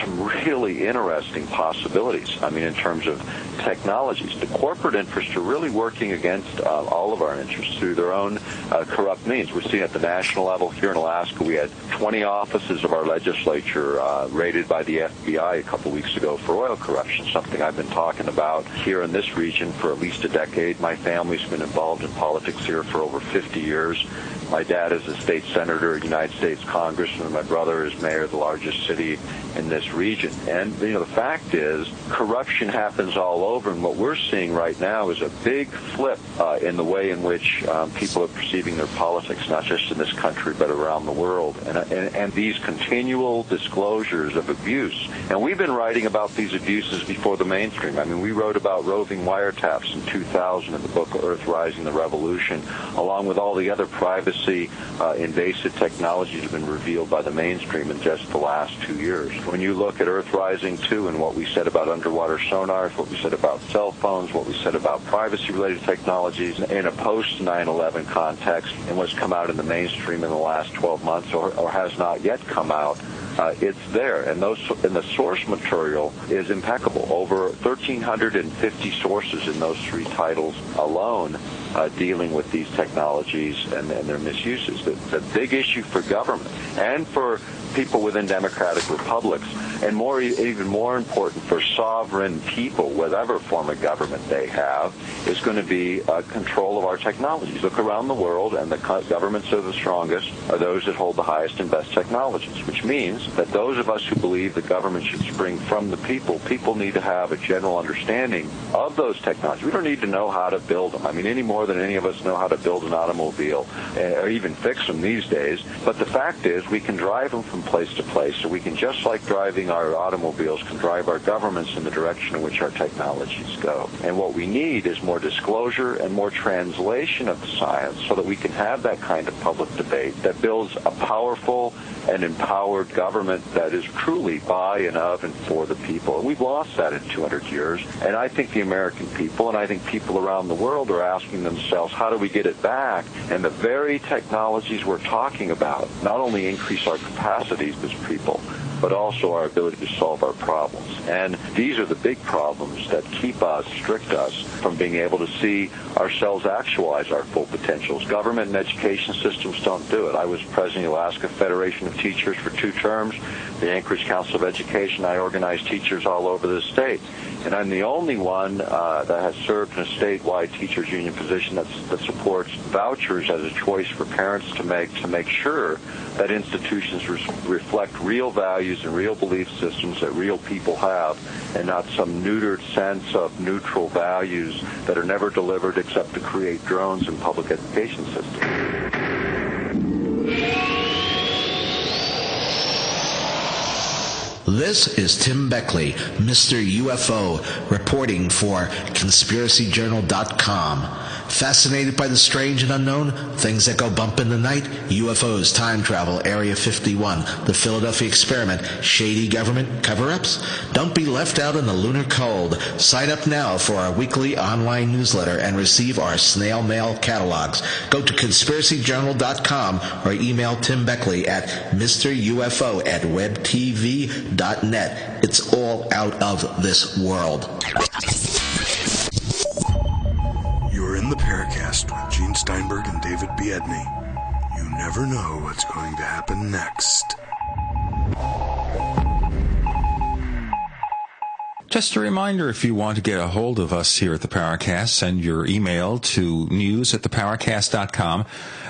some really interesting possibilities. I mean, in terms of technologies, the corporate interests are really working against uh, all of our interests through their own uh, corrupt means. We're seeing at the national level here in Alaska, we had 20 offices of our legislature uh, raided by the FBI a couple weeks ago for oil corruption, something I've been talking about here in this region for at least a decade. My family's been involved in politics here for over 50 years. My dad is a state senator, United States congressman. My brother is mayor of the largest city in this region. And you know, the fact is, corruption happens all over. And what we're seeing right now is a big flip uh, in the way in which um, people are perceiving their politics, not just in this country but around the world. And, and, and these continual disclosures of abuse. And we've been writing about these abuses before the mainstream. I mean, we wrote about roving wiretaps in 2000 in the book Earth Rising: The Revolution, along with all the other privacy uh, invasive technologies have been revealed by the mainstream in just the last two years. When you look at Earth Rising 2 and what we said about underwater sonars, what we said about cell phones, what we said about privacy-related technologies in a post 9/11 context, and what's come out in the mainstream in the last 12 months, or, or has not yet come out, uh, it's there, and those and the source material is impeccable. Over 1,350 sources in those three titles alone, uh, dealing with these technologies and, and their misuses. The, the big issue for government and for people within democratic republics, and more even more important for sovereign people, whatever form of government they have, is going to be uh, control of our technologies. Look around the world, and the governments that are the strongest are those that hold the highest and best technologies, which means that those of us who believe the government should spring from the people, people need to have a general understanding of those technologies. We don't need to know how to build them. I mean, any more than any of us know how to build an automobile eh, or even fix them these days. But the fact is, we can drive them from place to place. So we can, just like driving our automobiles, can drive our governments in the direction in which our technologies go. And what we need is more disclosure and more translation of the science so that we can have that kind of public debate that builds a powerful and empowered government that is truly by and of and for the people. And we've lost that in 200 years. And I think the American people and I think people around the world are asking themselves, how do we get it back? And the very technologies we're talking about not only increase our capacities as people, but also our ability to solve our problems. And these are the big problems that keep us, strict us, from being able to see ourselves actualize our full potentials. Government and education systems don't do it. I was president of the Alaska Federation of Teachers for two terms. The Anchorage Council of Education, I organized teachers all over the state. And I'm the only one uh, that has served in a statewide teachers union position that supports vouchers as a choice for parents to make to make sure that institutions re- reflect real values and real belief systems that real people have and not some neutered sense of neutral values that are never delivered except to create drones in public education systems. This is Tim Beckley, Mr. UFO, reporting for ConspiracyJournal.com. Fascinated by the strange and unknown? Things that go bump in the night? UFOs, time travel, Area 51, the Philadelphia experiment, shady government cover-ups? Don't be left out in the lunar cold. Sign up now for our weekly online newsletter and receive our snail mail catalogs. Go to conspiracyjournal.com or email Tim Beckley at MrUFO at webtv.net. It's all out of this world. The Paracast with Gene Steinberg and David Biedny. You never know what's going to happen next. Just a reminder, if you want to get a hold of us here at the Paracast, send your email to news at theparacast.com.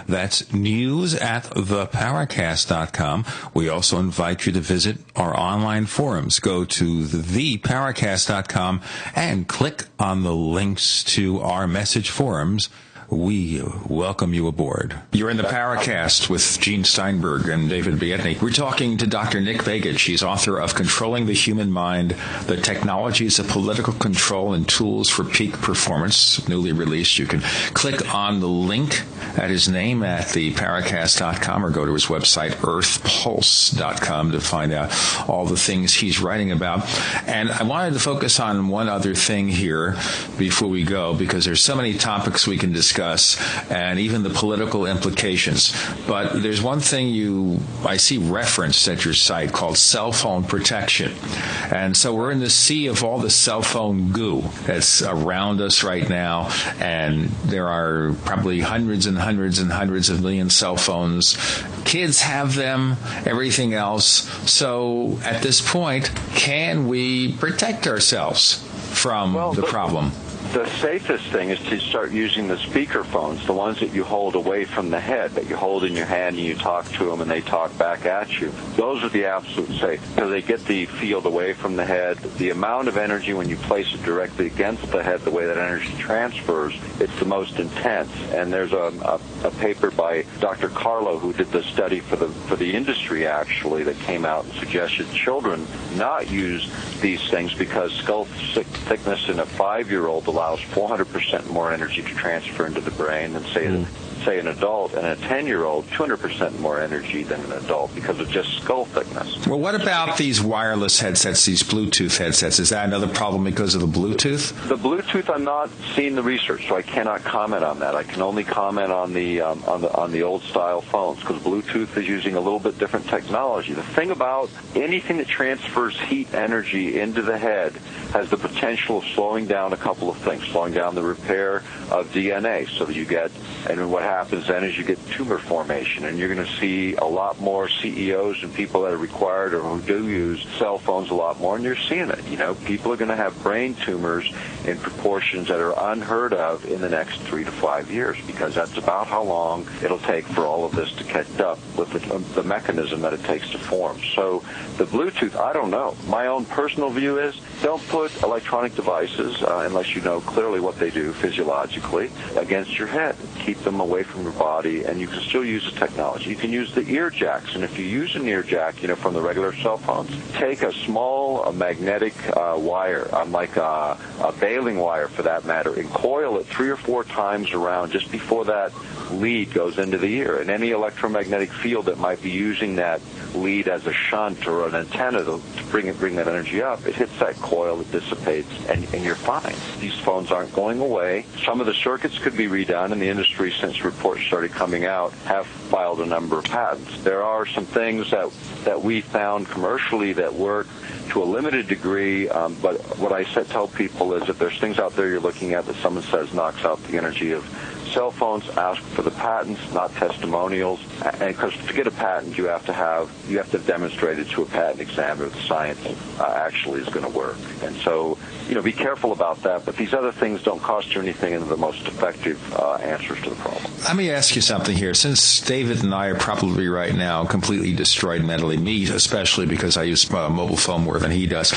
That's news at theparacast.com. We also invite you to visit our online forums. Go to theparacast.com and click on the links to our message forums we welcome you aboard. You're in the Paracast with Gene Steinberg and David Biedny. We're talking to Dr. Nick Begich. She's author of Controlling the Human Mind, The Technologies of Political Control and Tools for Peak Performance, newly released. You can click on the link at his name at the Paracast.com or go to his website, earthpulse.com to find out all the things he's writing about. And I wanted to focus on one other thing here before we go because there's so many topics we can discuss discuss and even the political implications. But there's one thing you I see referenced at your site called cell phone protection. And so we're in the sea of all the cell phone goo that's around us right now and there are probably hundreds and hundreds and hundreds of million cell phones. Kids have them, everything else. So at this point, can we protect ourselves from well, the problem? The safest thing is to start using the speaker phones, the ones that you hold away from the head, that you hold in your hand and you talk to them and they talk back at you. Those are the absolute safe because they get the field away from the head. The amount of energy when you place it directly against the head, the way that energy transfers, it's the most intense. And there's a, a, a paper by Dr. Carlo who did the study for the for the industry actually that came out and suggested children not use these things because skull thickness in a five-year-old allows 400% more energy to transfer into the brain than say mm say an adult and a 10 year old 200% more energy than an adult because of just skull thickness. Well, what about these wireless headsets, these Bluetooth headsets? Is that another problem because of the Bluetooth? The Bluetooth, I'm not seeing the research, so I cannot comment on that. I can only comment on the um, on the on the old style phones because Bluetooth is using a little bit different technology. The thing about anything that transfers heat energy into the head has the potential of slowing down a couple of things, slowing down the repair of DNA, so that you get and what happens then is you get tumor formation, and you're going to see a lot more CEOs and people that are required or who do use cell phones a lot more, and you're seeing it. You know, people are going to have brain tumors in proportions that are unheard of in the next three to five years because that's about how long it'll take for all of this to catch up with the, um, the mechanism that it takes to form. So the Bluetooth, I don't know. My own personal view is don't put electronic devices, uh, unless you know clearly what they do physiologically, against your head. Keep them away from your body, and you can still use the technology. You can use the ear jacks, and if you use an ear jack, you know, from the regular cell phones, take a small a magnetic uh, wire, unlike a, a baling wire for that matter, and coil it three or four times around just before that lead goes into the ear. And any electromagnetic field that might be using that lead as a shunt or an antenna to, to bring it, bring that energy up, it hits that coil, it dissipates, and, and you're fine. These phones aren't going away. Some of the circuits could be redone, and the industry, since reports started coming out, have filed a number of patents. There are some things that that we found commercially that work to a limited degree. Um, but what I tell people is if there's things out there you're looking at that someone says knocks out the energy of cell phones ask for the patents, not testimonials. And because to get a patent, you have to have you have to have demonstrated to a patent examiner that science uh, actually is going to work. And so, you know, be careful about that. But these other things don't cost you anything, and are the most effective uh, answers to the problem. Let me ask you something here. Since David and I are probably right now completely destroyed mentally, me especially because I use a mobile phone more than he does,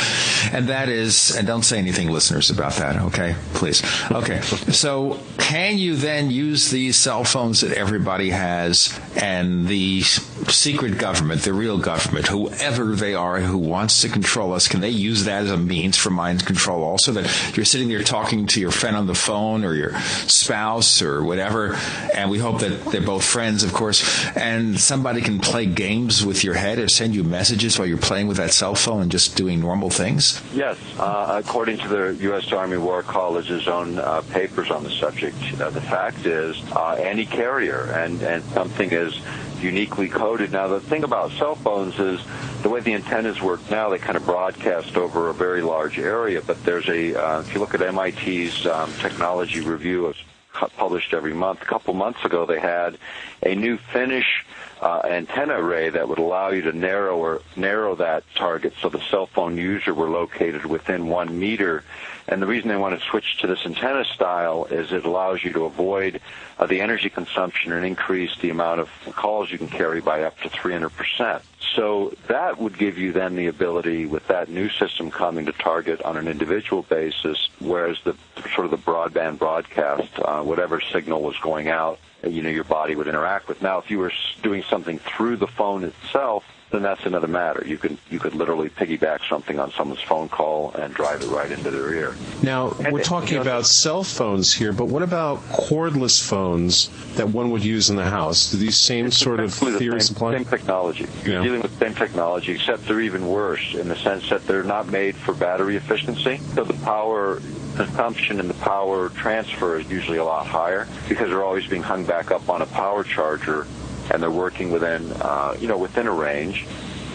and that is, and don't say anything, listeners, about that. Okay, please. Okay, so can you then and use these cell phones that everybody has and the secret government, the real government, whoever they are who wants to control us, can they use that as a means for mind control also? That you're sitting there talking to your friend on the phone or your spouse or whatever, and we hope that they're both friends, of course, and somebody can play games with your head or send you messages while you're playing with that cell phone and just doing normal things? Yes. Uh, according to the U.S. Army War College's own uh, papers on the subject, uh, the fact is uh, any carrier and, and something is uniquely coded. Now, the thing about cell phones is the way the antennas work now, they kind of broadcast over a very large area, but there's a, uh, if you look at MIT's um, technology review, it's published every month. A couple months ago, they had a new Finnish uh, antenna array that would allow you to narrow or narrow that target so the cell phone user were located within one meter. And the reason they want to switch to this antenna style is it allows you to avoid uh, the energy consumption and increase the amount of calls you can carry by up to 300%. So that would give you then the ability with that new system coming to target on an individual basis, whereas the sort of the broadband broadcast, uh, whatever signal was going out, you know, your body would interact with. Now, if you were doing something through the phone itself, then that's another matter. You could you could literally piggyback something on someone's phone call and drive it right into their ear. Now and we're talking you know, about cell phones here, but what about cordless phones that one would use in the house? Do these same sort of theories apply? Same technology. Yeah. dealing with same technology, except they're even worse in the sense that they're not made for battery efficiency. So the power consumption and the power transfer is usually a lot higher because they're always being hung back up on a power charger and they're working within, uh, you know, within a range.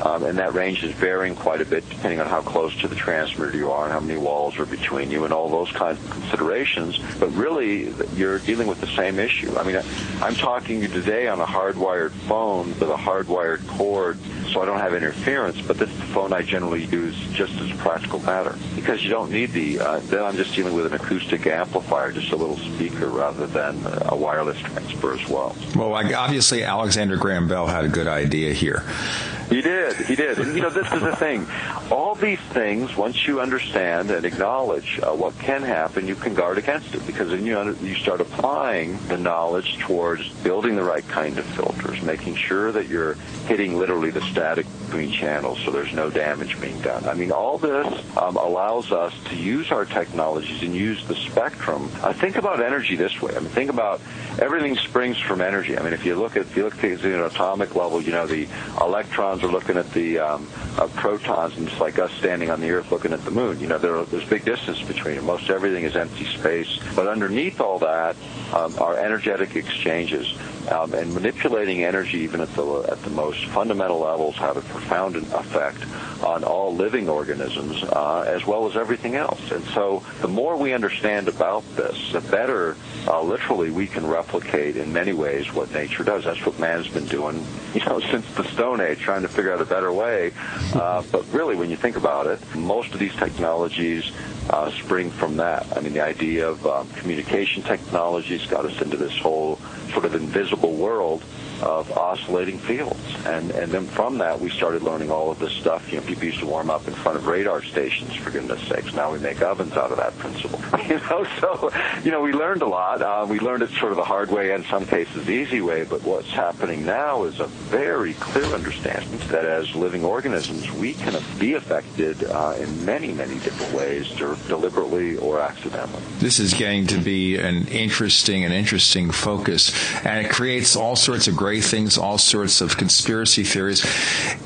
Um, and that range is varying quite a bit depending on how close to the transmitter you are and how many walls are between you and all those kinds of considerations. But really, you're dealing with the same issue. I mean, I'm talking to you today on a hardwired phone with a hardwired cord, so I don't have interference, but this is the phone I generally use just as a practical matter because you don't need the, uh, then I'm just dealing with an acoustic amplifier, just a little speaker rather than a wireless transfer as well. Well, obviously, Alexander Graham Bell had a good idea here. He did. He did. And, you know, this is the thing. All these things, once you understand and acknowledge uh, what can happen, you can guard against it because then you, under, you start applying the knowledge towards building the right kind of filters, making sure that you're hitting literally the static between channels so there's no damage being done. I mean, all this um, allows us to use our technologies and use the spectrum. Uh, think about energy this way. I mean, think about everything springs from energy. I mean, if you look at if you look at things at an atomic level, you know, the electrons are looking at the um, uh, protons, and it's like us standing on the Earth looking at the moon. You know, there, there's big distance between them. Most everything is empty space. But underneath all that um, are energetic exchanges. Um, and manipulating energy, even at the at the most fundamental levels, have a profound effect on all living organisms uh, as well as everything else. And so, the more we understand about this, the better, uh, literally, we can replicate in many ways what nature does. That's what man's been doing, you know, since the Stone Age, trying to figure out a better way. Uh, but really, when you think about it, most of these technologies uh, spring from that. I mean, the idea of um, communication technologies got us into this whole sort of invisible world of oscillating fields. And and then from that we started learning all of this stuff. You know, people used to warm up in front of radar stations for goodness sakes. Now we make ovens out of that principle. You know, so you know we learned a lot. Uh, we learned it sort of the hard way and some cases the easy way. But what's happening now is a very clear understanding that as living organisms we can be affected uh, in many many different ways, deliberately or accidentally. This is getting to be an interesting and interesting focus, and it creates all sorts of great things, all sorts of conspiracy theories.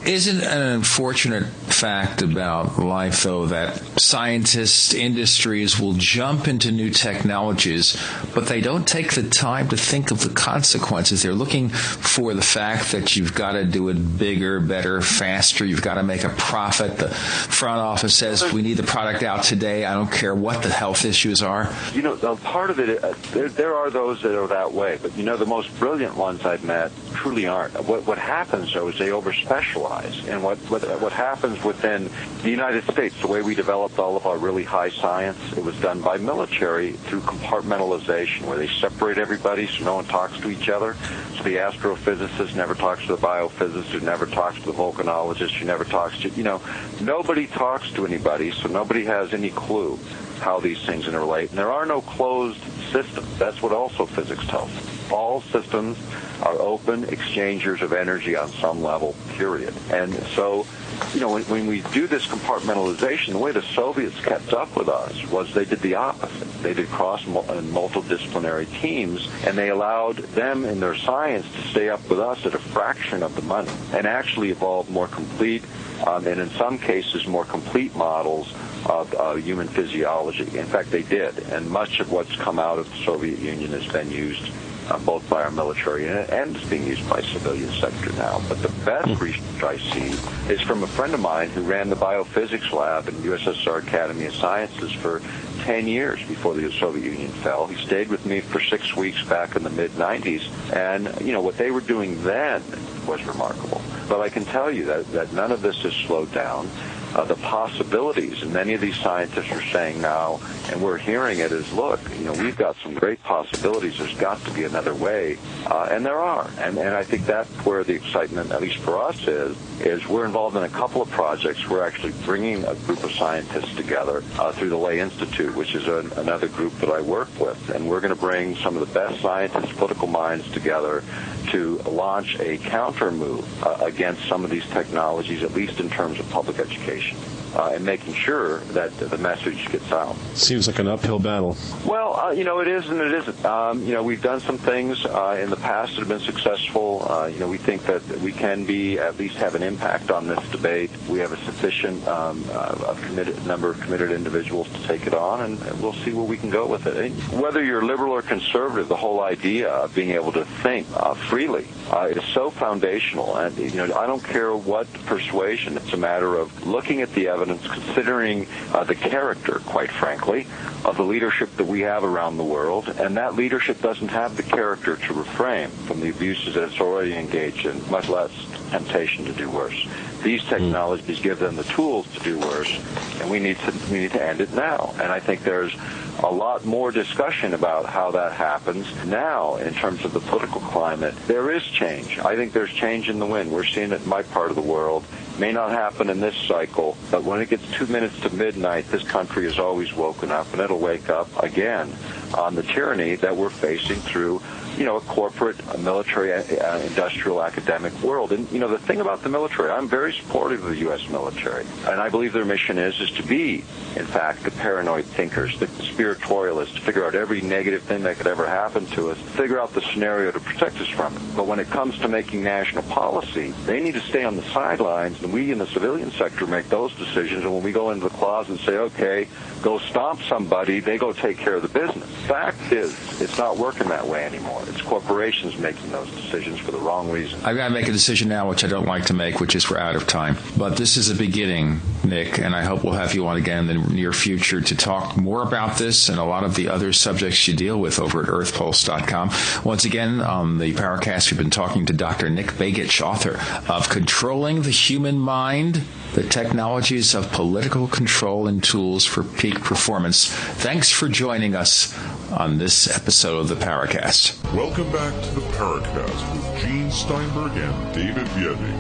Isn't an unfortunate fact about life, though, that scientists, industries will jump into new technologies, but they don't take the time to think of the consequences. They're looking for the fact that you've got to do it bigger, better, faster. You've got to make a profit. The front office says we need the product out today. I don't care what the health issues are. You know, part of it, uh, there, there are those that are that way, but you know, the most brilliant ones I've met truly aren't. What, what happens, though, is they overspecialize. And what, what, what happens within the United States, the way we developed all of our really high science, it was done by military through compartmentalization, where they separate everybody so no one talks to each other. So the astrophysicist never talks to the biophysicist, who never talks to the volcanologist, who never talks to, you know, nobody talks to anybody, so nobody has any clue how these things interrelate. And there are no closed systems. That's what also physics tells us. All systems are open exchangers of energy on some level, period. And so, you know, when, when we do this compartmentalization, the way the Soviets kept up with us was they did the opposite. They did cross and multidisciplinary teams, and they allowed them in their science to stay up with us at a fraction of the money and actually evolve more complete, um, and in some cases, more complete models of uh, human physiology. In fact, they did, and much of what's come out of the Soviet Union has been used uh, both by our military unit and is being used by civilian sector now. But the best mm. research I see is from a friend of mine who ran the biophysics lab in USSR Academy of Sciences for 10 years before the Soviet Union fell. He stayed with me for six weeks back in the mid 90s, and you know what they were doing then was remarkable. But I can tell you that, that none of this has slowed down uh, the possibilities. And many of these scientists are saying now, and we're hearing it, is look, you know, we've got some great possibilities. There's got to be another way, uh, and there are. And, and I think that's where the excitement, at least for us, is is we're involved in a couple of projects. We're actually bringing a group of scientists together uh, through the Lay Institute, which is a, another group that I work with, and we're going to bring some of the best scientists, political minds together to launch a counter move uh, against some of these technologies, at least in terms of public education much uh, and making sure that the message gets out. Seems like an uphill battle. Well, uh, you know, it is and it isn't. Um, you know, we've done some things uh, in the past that have been successful. Uh, you know, we think that we can be at least have an impact on this debate. We have a sufficient um, uh, committed number of committed individuals to take it on, and, and we'll see where we can go with it. And whether you're liberal or conservative, the whole idea of being able to think uh, freely is so foundational. And you know, I don't care what persuasion. It's a matter of looking at the evidence evidence, considering uh, the character, quite frankly, of the leadership that we have around the world, and that leadership doesn't have the character to refrain from the abuses that it's already engaged in, much less temptation to do worse. These hmm. technologies give them the tools to do worse, and we need to we need to end it now. And I think there's a lot more discussion about how that happens now in terms of the political climate. There is change. I think there's change in the wind. We're seeing it in my part of the world. May not happen in this cycle, but when it gets two minutes to midnight, this country is always woken up, and it'll wake up again on the tyranny that we're facing through you know, a corporate, a military, uh, industrial, academic world. And, you know, the thing about the military, I'm very supportive of the U.S. military. And I believe their mission is, is to be, in fact, the paranoid thinkers, the conspiratorialists, to figure out every negative thing that could ever happen to us, figure out the scenario to protect us from it. But when it comes to making national policy, they need to stay on the sidelines, and we in the civilian sector make those decisions. And when we go into the closet and say, okay, go stomp somebody, they go take care of the business. Fact is, it's not working that way anymore. It's corporations making those decisions for the wrong reason. I've got to make a decision now, which I don't like to make, which is we're out of time. But this is a beginning, Nick, and I hope we'll have you on again in the near future to talk more about this and a lot of the other subjects you deal with over at earthpulse.com. Once again, on the Paracast, we've been talking to Dr. Nick Begich, author of Controlling the Human Mind, the Technologies of Political Control and Tools for Peak Performance. Thanks for joining us on this episode of the Paracast. Welcome back to the Paracast with Gene Steinberg and David Biedny.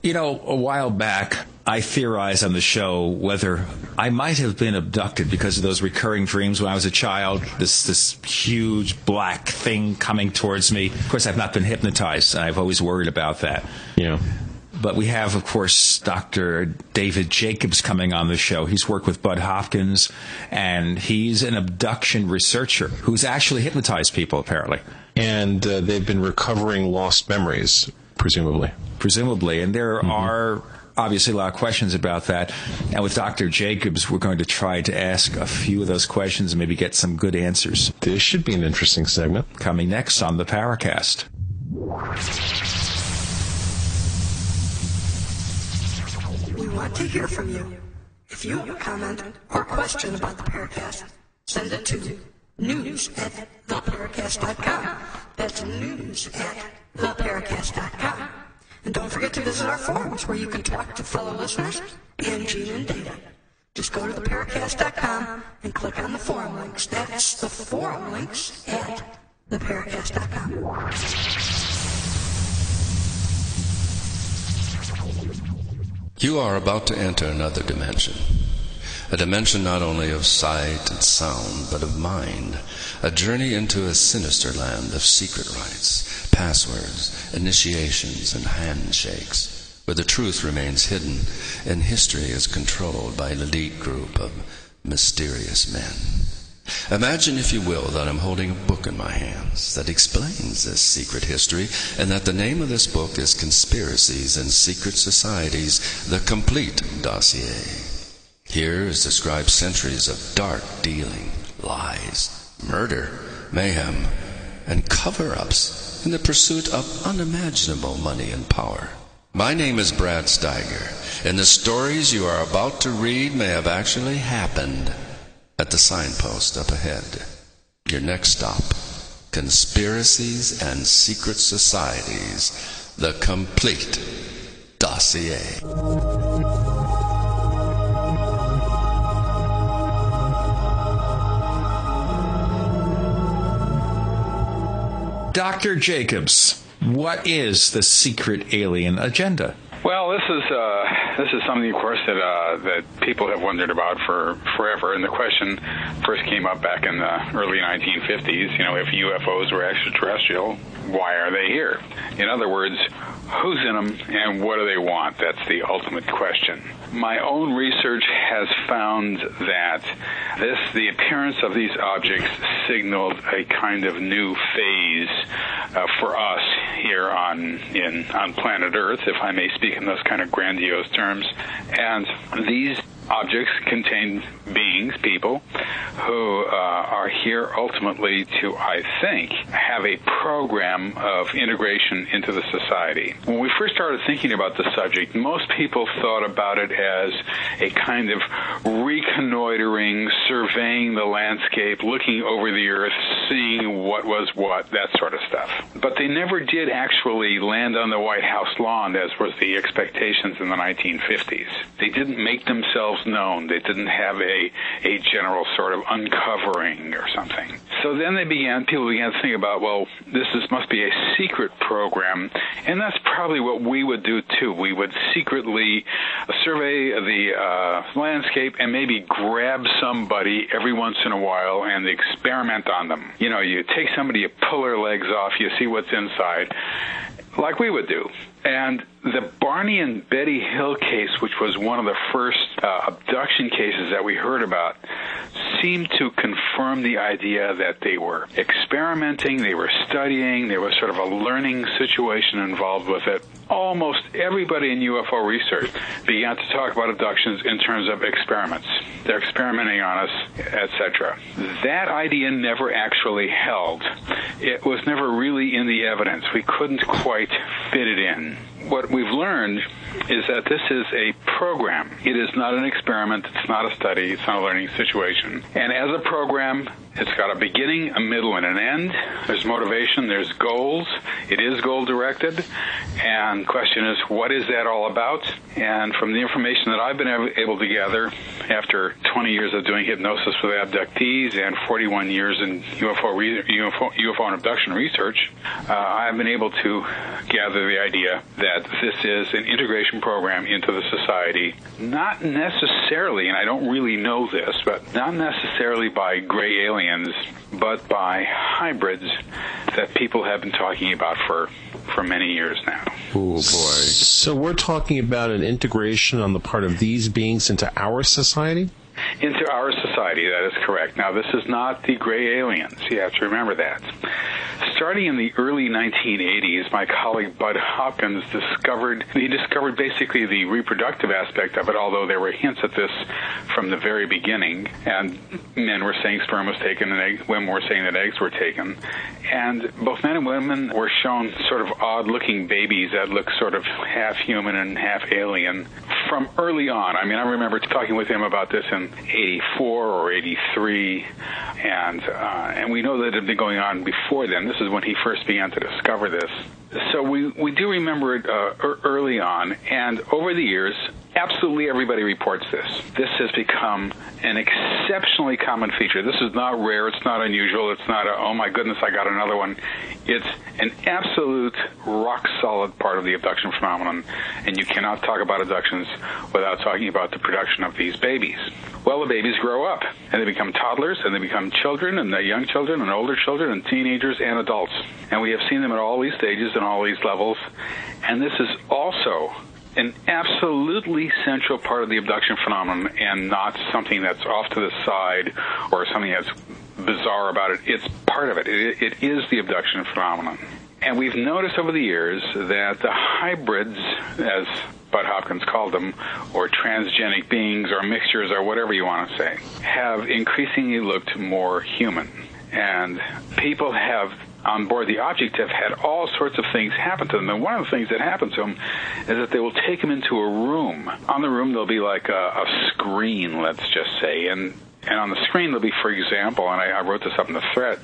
You know, a while back, I theorized on the show whether I might have been abducted because of those recurring dreams when I was a child. This this huge black thing coming towards me. Of course, I've not been hypnotized, and I've always worried about that. Yeah. But we have, of course, Dr. David Jacobs coming on the show. He's worked with Bud Hopkins, and he's an abduction researcher who's actually hypnotized people, apparently. And uh, they've been recovering lost memories, presumably. Presumably. And there mm-hmm. are obviously a lot of questions about that. And with Dr. Jacobs, we're going to try to ask a few of those questions and maybe get some good answers. This should be an interesting segment. Coming next on the Paracast. Want to hear from you. If you have a comment or question about the Paracast, send it to news at theparacast.com. That's news at theparacast.com. And don't forget to visit our forums where you can talk to fellow listeners and Gene and Data. Just go to theparacast.com and click on the forum links. That's the forum links at theparacast.com. You are about to enter another dimension. A dimension not only of sight and sound, but of mind. A journey into a sinister land of secret rites, passwords, initiations, and handshakes, where the truth remains hidden and history is controlled by an elite group of mysterious men. Imagine, if you will, that I'm holding a book in my hands that explains this secret history, and that the name of this book is Conspiracies and Secret Societies, the complete dossier. Here is described centuries of dark dealing, lies, murder, mayhem, and cover ups in the pursuit of unimaginable money and power. My name is Brad Steiger, and the stories you are about to read may have actually happened at the signpost up ahead. Your next stop Conspiracies and Secret Societies, the complete dossier. Dr. Jacobs, what is the secret alien agenda? Well, this is uh, this is something, of course, that uh, that people have wondered about for forever. And the question first came up back in the early 1950s. You know, if UFOs were extraterrestrial, why are they here? In other words, who's in them and what do they want? That's the ultimate question. My own research has found that this, the appearance of these objects signaled a kind of new phase uh, for us here on in on planet Earth, if I may speak in those kind of grandiose terms. And these objects contain beings, people, who uh, are here ultimately to, I think, have a program of integration into the society. When we first started thinking about the subject, most people thought about it as a kind of reconnoitering, surveying the landscape, looking over the earth, seeing what was what, that sort of stuff. But they never did actually land on the White House lawn, as was the expectations in the 1950s. They didn't make themselves known. They didn't have a, a general sort of uncovering or something. So then they began, people began to think about, well, this is, must be a secret program, and that's probably what we would do too. We would secretly survey the uh, landscape and maybe grab somebody every once in a while and experiment on them. You know, you take somebody, you pull their legs off, you see what's inside, like we would do. And the Barney and Betty Hill case, which was one of the first uh, abduction cases that we heard about, seemed to confirm the idea that they were experimenting, they were studying, there was sort of a learning situation involved with it. Almost everybody in UFO research began to talk about abductions in terms of experiments. They're experimenting on us, etc. That idea never actually held. It was never really in the evidence. We couldn't quite fit it in what we've learned is that this is a program. It is not an experiment. It's not a study. It's not a learning situation. And as a program, it's got a beginning, a middle, and an end. There's motivation. There's goals. It is goal directed. And question is, what is that all about? And from the information that I've been able to gather after 20 years of doing hypnosis with abductees and 41 years in UFO, UFO, UFO and abduction research, uh, I've been able to gather the idea that this is an integration program into the society, not necessarily, and I don't really know this, but not necessarily by gray aliens, but by hybrids that people have been talking about for for many years now. Oh boy! So we're talking about an integration on the part of these beings into our society into our society. That is correct. Now, this is not the gray aliens. You have to remember that. Starting in the early 1980s, my colleague Bud Hopkins discovered he discovered basically the reproductive aspect of it. Although there were hints at this from the very beginning, and men were saying sperm was taken, and egg, women were saying that eggs were taken, and both men and women were shown sort of odd-looking babies that look sort of half human and half alien from early on. I mean, I remember talking with him about this in '84 or '83, and uh, and we know that it had been going on before then. This is when he first began to discover this. So we we do remember it uh, early on, and over the years, absolutely everybody reports this. This has become an exceptionally common feature. This is not rare. It's not unusual. It's not a, oh my goodness, I got another one. It's an absolute rock solid part of the abduction phenomenon, and you cannot talk about abductions without talking about the production of these babies. Well, the babies grow up, and they become toddlers, and they become children, and they're young children, and older children, and teenagers, and adults. And we have seen them at all these stages and all these levels. And this is also an absolutely central part of the abduction phenomenon and not something that's off to the side or something that's bizarre about it. It's part of it. It, it is the abduction phenomenon. And we've noticed over the years that the hybrids, as Bud Hopkins called them, or transgenic beings, or mixtures, or whatever you want to say, have increasingly looked more human. And people have on board the object have had all sorts of things happen to them. And one of the things that happen to them is that they will take them into a room. On the room, there'll be like a, a screen, let's just say, and and on the screen there'll be, for example, and I, I wrote this up in the thread,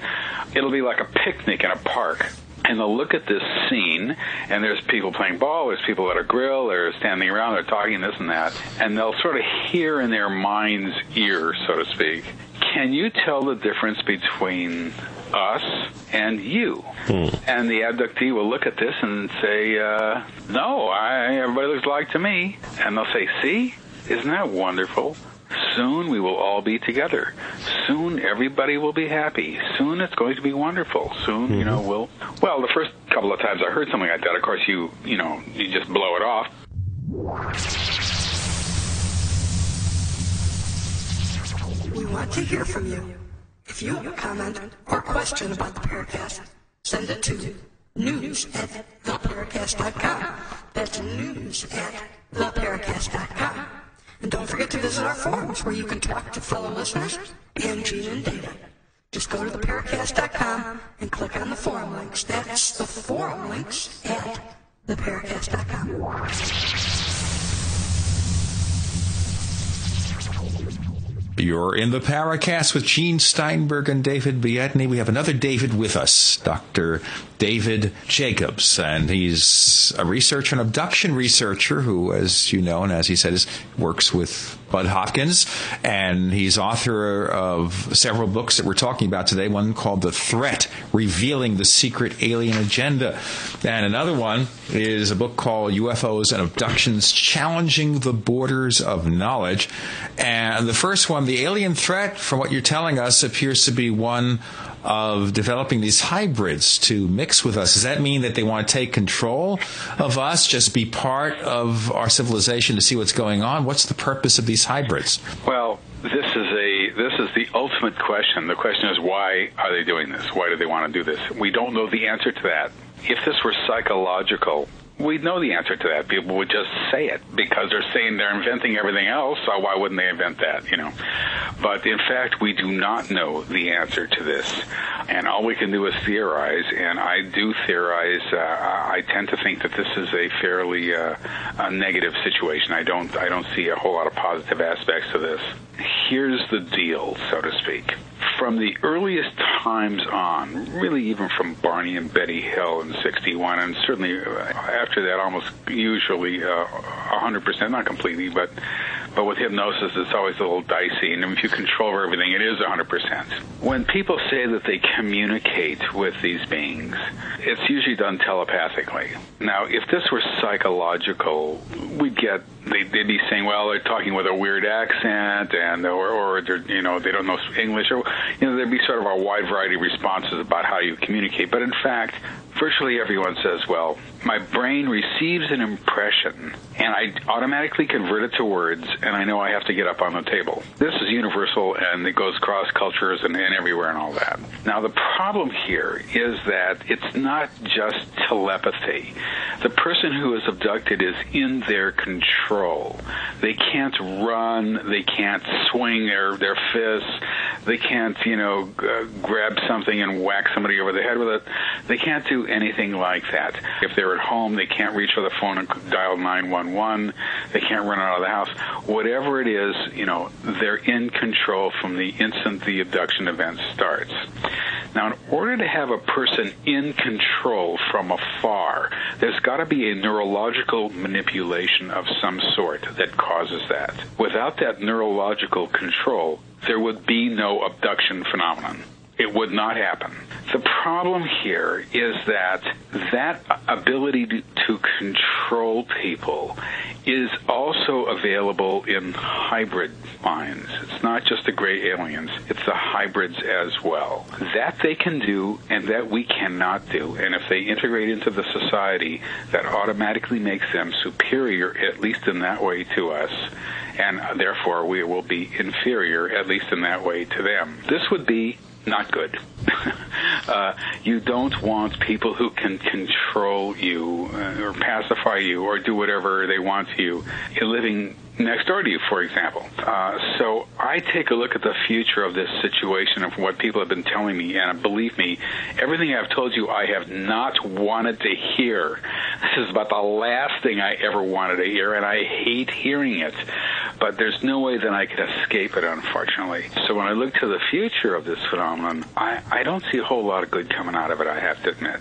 it'll be like a picnic in a park and they'll look at this scene, and there's people playing ball, there's people at a grill, they're standing around, they're talking this and that, and they'll sort of hear in their mind's ear, so to speak, can you tell the difference between us and you. Hmm. And the abductee will look at this and say, uh, no, I, everybody looks like to me. And they'll say, see, isn't that wonderful? Soon we will all be together. Soon everybody will be happy. Soon it's going to be wonderful. Soon, mm-hmm. you know, we'll. Well, the first couple of times I heard something like that, of course, you you know, you just blow it off. We want to hear from you. If you have a comment or question about the Paracast, send it to news at theparacast.com. That's news at theparacast.com. And don't forget to visit our forums where you can talk to fellow listeners and Gene and David. Just go to theparacast.com and click on the forum links. That's the forum links at theparacast.com. You're in the Paracast with Gene Steinberg and David Biedny. We have another David with us, Dr. David Jacobs, and he's a researcher, an abduction researcher who, as you know, and as he said, is, works with Bud Hopkins, and he's author of several books that we're talking about today. One called The Threat, Revealing the Secret Alien Agenda. And another one is a book called UFOs and Abductions, Challenging the Borders of Knowledge. And the first one, The Alien Threat, from what you're telling us, appears to be one of developing these hybrids to mix with us. Does that mean that they want to take control of us, just be part of our civilization to see what's going on? What's the purpose of these hybrids? Well, this is a this is the ultimate question. The question is why are they doing this? Why do they want to do this? We don't know the answer to that. If this were psychological, we know the answer to that. People would just say it because they're saying they're inventing everything else. So why wouldn't they invent that? You know. But in fact, we do not know the answer to this, and all we can do is theorize. And I do theorize. Uh, I tend to think that this is a fairly uh, a negative situation. I don't. I don't see a whole lot of positive aspects to this. Here's the deal, so to speak from the earliest times on, really even from Barney and Betty Hill in 61, and certainly uh, after that, almost usually uh, 100%, not completely, but but with hypnosis, it's always a little dicey. And if you control everything, it is 100%. When people say that they communicate with these beings, it's usually done telepathically. Now, if this were psychological, we'd get they'd, they'd be saying, well, they're talking with a weird accent, and or, or they're, you know they don't know English, or you know there'd be sort of a wide variety of responses about how you communicate. But in fact, virtually everyone says, well, my brain receives an impression and I automatically convert it to words and I know I have to get up on the table. This is universal and it goes cross cultures and, and everywhere and all that. Now the problem here is that it's not just telepathy. The person who is abducted is in their control. They can't run, they can't swing their, their fists, They can't, you know, uh, grab something and whack somebody over the head with it. They can't do anything like that. If they're at home, they can't reach for the phone and dial 911. They can't run out of the house. Whatever it is, you know, they're in control from the instant the abduction event starts. Now, in order to have a person in control from afar, there's got to be a neurological manipulation of some sort that causes that. Without that neurological control, there would be no abduction phenomenon. It would not happen. The problem here is that that ability to, control people is also available in hybrid minds. It's not just the gray aliens, it's the hybrids as well. That they can do and that we cannot do. And if they integrate into the society, that automatically makes them superior, at least in that way, to us and therefore we will be inferior, at least in that way, to them. This would be not good. uh, you don't want people who can control you uh, or pacify you or do whatever they want to you living next door to you, for example. Uh, so I take a look at the future of this situation of what people have been telling me, and believe me, everything I've told you, I have not wanted to hear. This is about the last thing I ever wanted to hear, and I hate hearing it. But there's no way that I could escape it, unfortunately. So when I look to the future of this phenomenon, I, I don't see a whole lot of good coming out of it, I have to admit.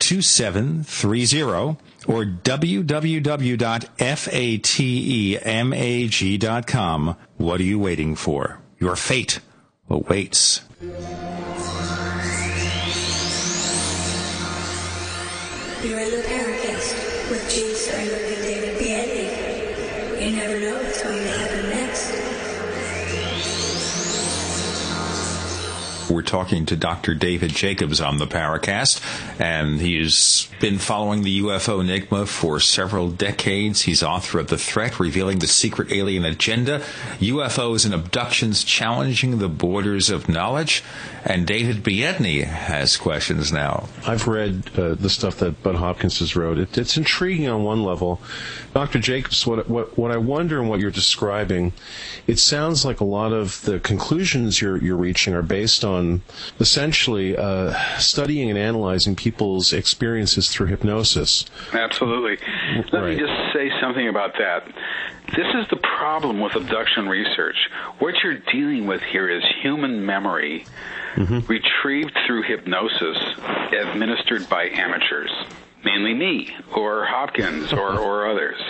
2730 or www.fatemag.com. What are you waiting for? Your fate awaits. You're in the We're talking to Dr. David Jacobs on the Paracast, and he's been following the UFO enigma for several decades. He's author of The Threat, revealing the secret alien agenda, UFOs and abductions challenging the borders of knowledge. And David Biedny has questions now. I've read uh, the stuff that Bud Hopkins has wrote. It, it's intriguing on one level. Dr. Jacobs, what, what, what I wonder and what you're describing, it sounds like a lot of the conclusions you're, you're reaching are based on essentially uh, studying and analyzing people's experiences through hypnosis. Absolutely. Let Right. me just say something about that. This is the problem with abduction research. What you're dealing with here is human memory retrieved through hypnosis administered by amateurs. Mainly me, or Hopkins, or, or others.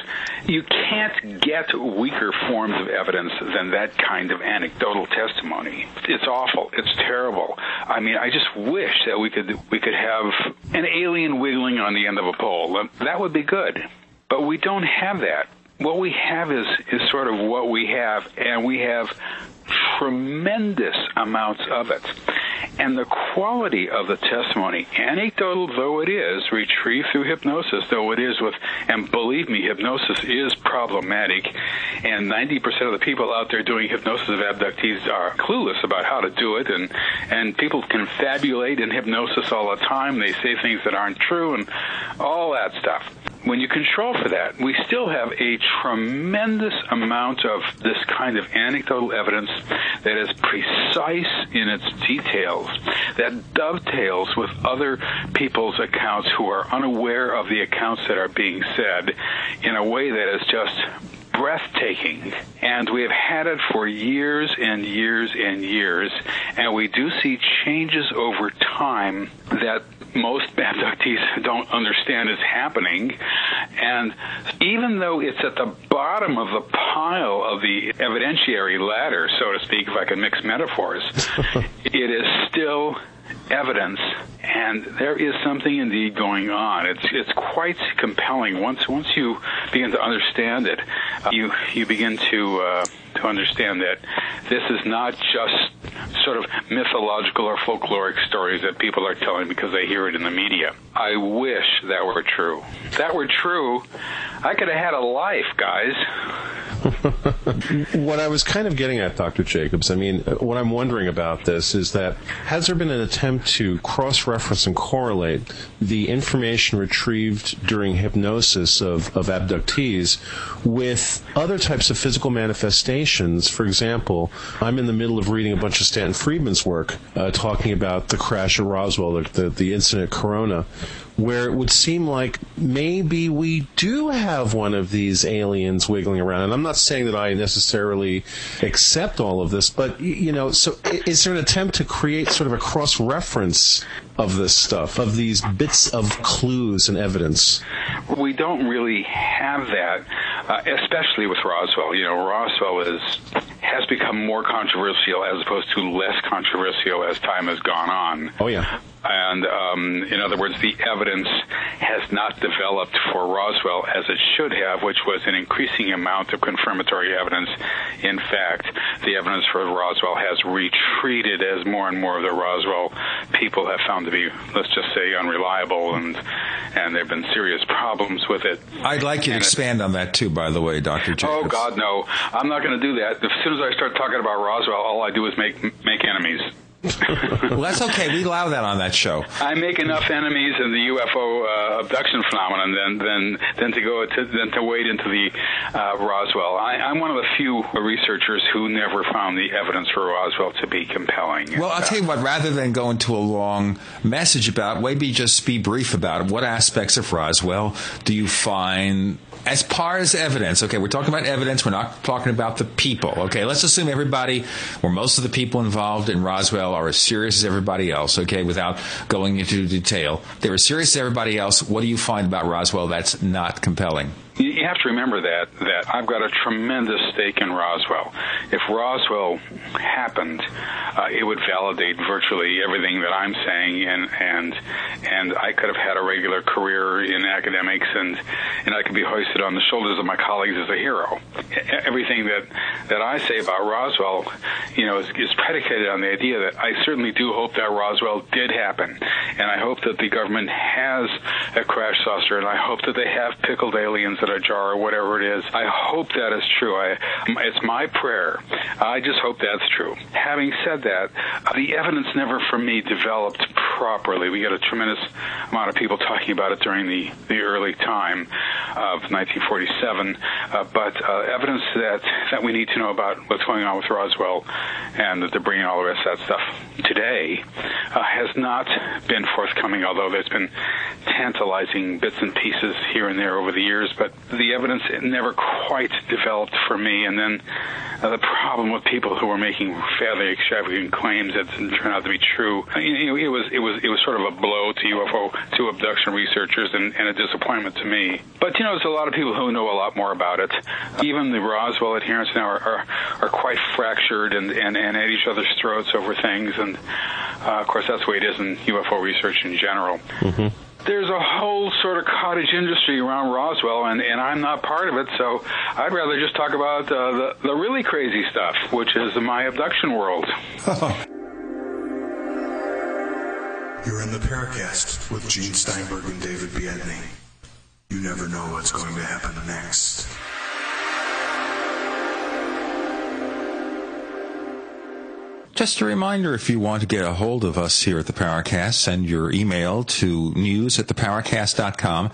You can't get weaker forms of evidence than that kind of anecdotal testimony. It's awful. It's terrible. I mean, I just wish that we could we could have an alien wiggling on the end of a pole. That would be good. But we don't have that. What we have is is sort of what we have, and we have tremendous amounts of it. And the quality of the testimony, anecdotal though it is, retrieved through hypnosis, though it is with, and believe me, hypnosis is problematic, and 90% of the people out there doing hypnosis of abductees are clueless about how to do it, and, and people can fabulate in hypnosis all the time. They say things that aren't true, and all that stuff when you control for that, we still have a tremendous amount of this kind of anecdotal evidence that is precise in its details, that dovetails with other people's accounts who are unaware of the accounts that are being said in a way that is just breathtaking. And we have had it for years and years and years. And we do see changes over time that most abductees don't understand is happening. And even though it's at the bottom of the pile of the evidentiary ladder, so to speak, if I can mix metaphors, it is still evidence, and there is something indeed going on. It's it's quite compelling once once you begin to understand it. Uh, you you begin to uh, to understand that this is not just sort of mythological or folkloric stories that people are telling because they hear it in the media. I wish that were true. If that were true, I could have had a life, guys. what I was kind of getting at, Dr. Jacobs, I mean, uh, what I'm wondering about this is that has there been an attempt to cross reference and correlate the information retrieved during hypnosis of, of abductees with other types of physical manifestations? For example, I'm in the middle of reading a bunch of Stanton Friedman's work uh, talking about the crash of Roswell, the, the, the incident Corona where it would seem like maybe we do have one of these aliens wiggling around. And I'm not saying that I necessarily accept all of this, but you know, so is there an attempt to create sort of a cross reference of this stuff, of these bits of clues and evidence? We don't really have that, uh, especially with Roswell. You know, Roswell is has become more controversial as opposed to less controversial as time has gone on. Oh yeah. And um, in other words, the evidence has not developed for Roswell as it should have, which was an increasing amount of confirmatory evidence. In fact, the evidence for Roswell has retreated as more and more of the Roswell people have found to be, let's just say, unreliable, and and there have been serious problems with it. I'd like you to expand on that too, by the way, Dr. Jacobs. Oh God, no! I'm not going to do that. As soon as I start talking about Roswell, all I do is make make enemies. well, that's okay. We allow that on that show. I make enough enemies in the UFO uh, abduction phenomenon than than than to go to than to wade into the uh, Roswell. I, am one of the few researchers who never found the evidence for Roswell to be compelling. Well, I'll tell you what. Rather than go into a long message about, maybe just be brief about it. What aspects of Roswell do you find as far as evidence, okay, we're talking about evidence. We're not talking about the people. Okay, let's assume everybody, or most of the people involved in Roswell, are as serious as everybody else. Okay, without going into detail, they were serious as everybody else. What do you find about Roswell that's not compelling? You have to remember that that I've got a tremendous stake in Roswell. If Roswell happened, uh, it would validate virtually everything that I'm saying, and and and I could have had a regular career in academics, and and I could be hoisted on the shoulders of my colleagues as a hero. Everything that that I say about Roswell, you know, is, is predicated on the idea that I certainly do hope that Roswell did happen, and I hope that the government has a crash saucer, and I hope that they have pickled aliens that a or whatever it is. I hope that is true. I, it's my prayer. I just hope that's true. Having said that, the evidence never for me developed properly. We got a tremendous amount of people talking about it during the, the early time of 1947, uh, but uh, evidence that, that we need to know about what's going on with Roswell and the debris and all the rest of that stuff today uh, has not been forthcoming, although there's been tantalizing bits and pieces here and there over the years, but the evidence never quite developed for me. And then uh, the problem with people who were making fairly extravagant claims that didn't turn out to be true, you know, it was it was it was sort of a blow to UFO to abduction researchers and, and a disappointment to me. But you know, there's a lot of people who know a lot more about it. Even the Roswell adherents now are are, are quite fractured and, and and at each other's throats over things. And uh, of course, that's the way it is in UFO research in general. Mm-hmm there's a whole sort of cottage industry around Roswell, and, and I'm not part of it, so I'd rather just talk about uh, the, the really crazy stuff, which is my abduction world. You're in the Paracast with Gene Steinberg and David Biedny. You never know what's going to happen next. Just a reminder, if you want to get a hold of us here at the Paracast, send your email to news at theparacast.com.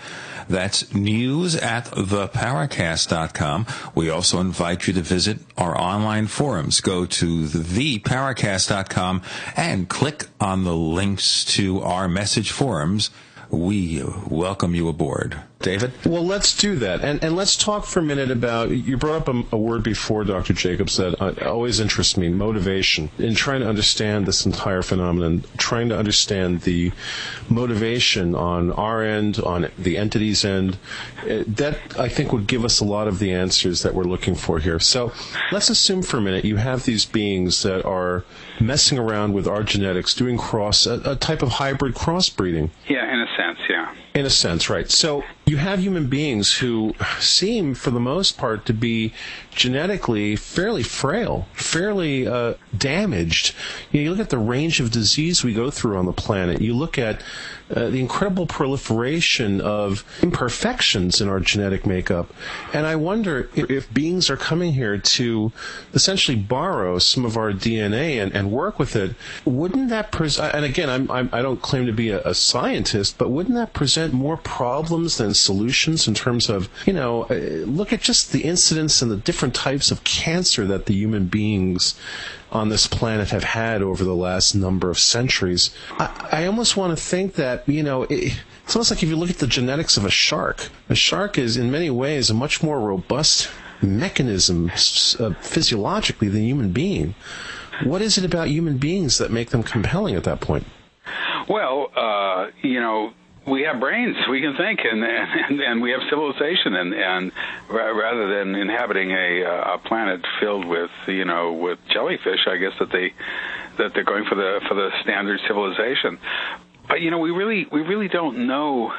That's news at theparacast.com. We also invite you to visit our online forums. Go to theparacast.com and click on the links to our message forums. We welcome you aboard. David? Well, let's do that. And, and let's talk for a minute about you brought up a, a word before, Dr. Jacobs, that uh, always interests me motivation. In trying to understand this entire phenomenon, trying to understand the motivation on our end, on the entity's end, uh, that I think would give us a lot of the answers that we're looking for here. So let's assume for a minute you have these beings that are messing around with our genetics, doing cross, a, a type of hybrid crossbreeding. Yeah, in a sense, yeah. In a sense, right. So you have human beings who seem, for the most part, to be genetically fairly frail, fairly uh, damaged. You, know, you look at the range of disease we go through on the planet. You look at uh, the incredible proliferation of imperfections in our genetic makeup. And I wonder if, if beings are coming here to essentially borrow some of our DNA and, and work with it. Wouldn't that present, and again, I'm, I'm, I do not claim to be a, a scientist, but wouldn't that present more problems than solutions in terms of, you know, uh, look at just the incidence and the different types of cancer that the human beings on this planet have had over the last number of centuries. I, I almost want to think that, you know, it, it's almost like if you look at the genetics of a shark, a shark is in many ways a much more robust mechanism uh, physiologically than human being. What is it about human beings that make them compelling at that point? Well, uh, you know, we have brains, we can think, and and, and we have civilization, and and rather than inhabiting a, uh, a planet filled with you know with jellyfish, I guess that they that they're going for the for the standard civilization. But you know, we really we really don't know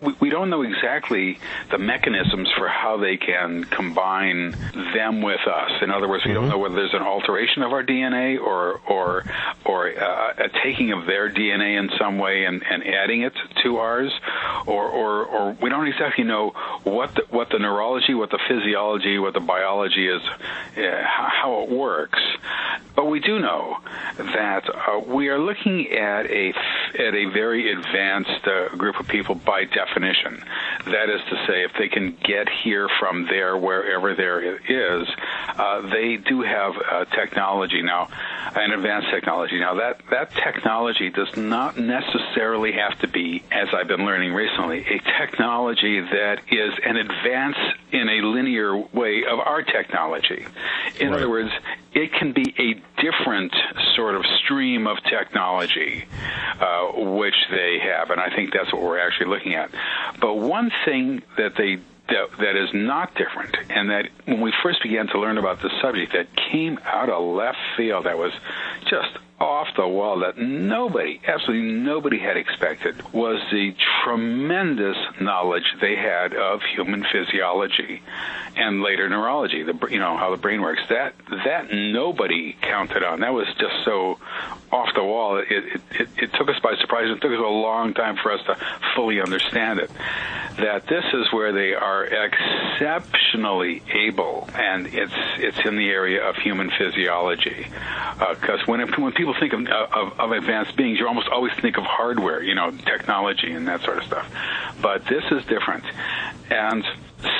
we, we don't know exactly the mechanisms for how they can combine them with us. In other words, we mm-hmm. don't know whether there's an alteration of our DNA or or or uh, a taking of their DNA in some way and, and adding it to ours, or, or or we don't exactly know what the, what the neurology, what the physiology, what the biology is, uh, how it works. But we do know that uh, we are looking at a at a very advanced uh, group of people by definition. That is to say, if they can get here from there, wherever there is, uh, they do have uh, technology now, an advanced technology. Now that that technology does not necessarily have to be, as I've been learning recently, a technology that is an advance in a linear way of our technology. In right. other words, it can be a different sort of stream of technology uh, which they have, and I think that's what we're actually looking at. But one thing that they that, that is not different, and that when we first began to learn about the subject, that came out of left field, that was just off the wall that nobody, absolutely nobody had expected was the tremendous knowledge they had of human physiology and later neurology, the you know how the brain works. That that nobody counted on. That was just so off the wall. It, it, it, it took us by surprise. It took us a long time for us to fully understand it. That this is where they are exceptionally able, and it's it's in the area of human physiology. Because uh, when when people think of, of of advanced beings, you almost always think of hardware, you know, technology and that sort of stuff. But this is different, and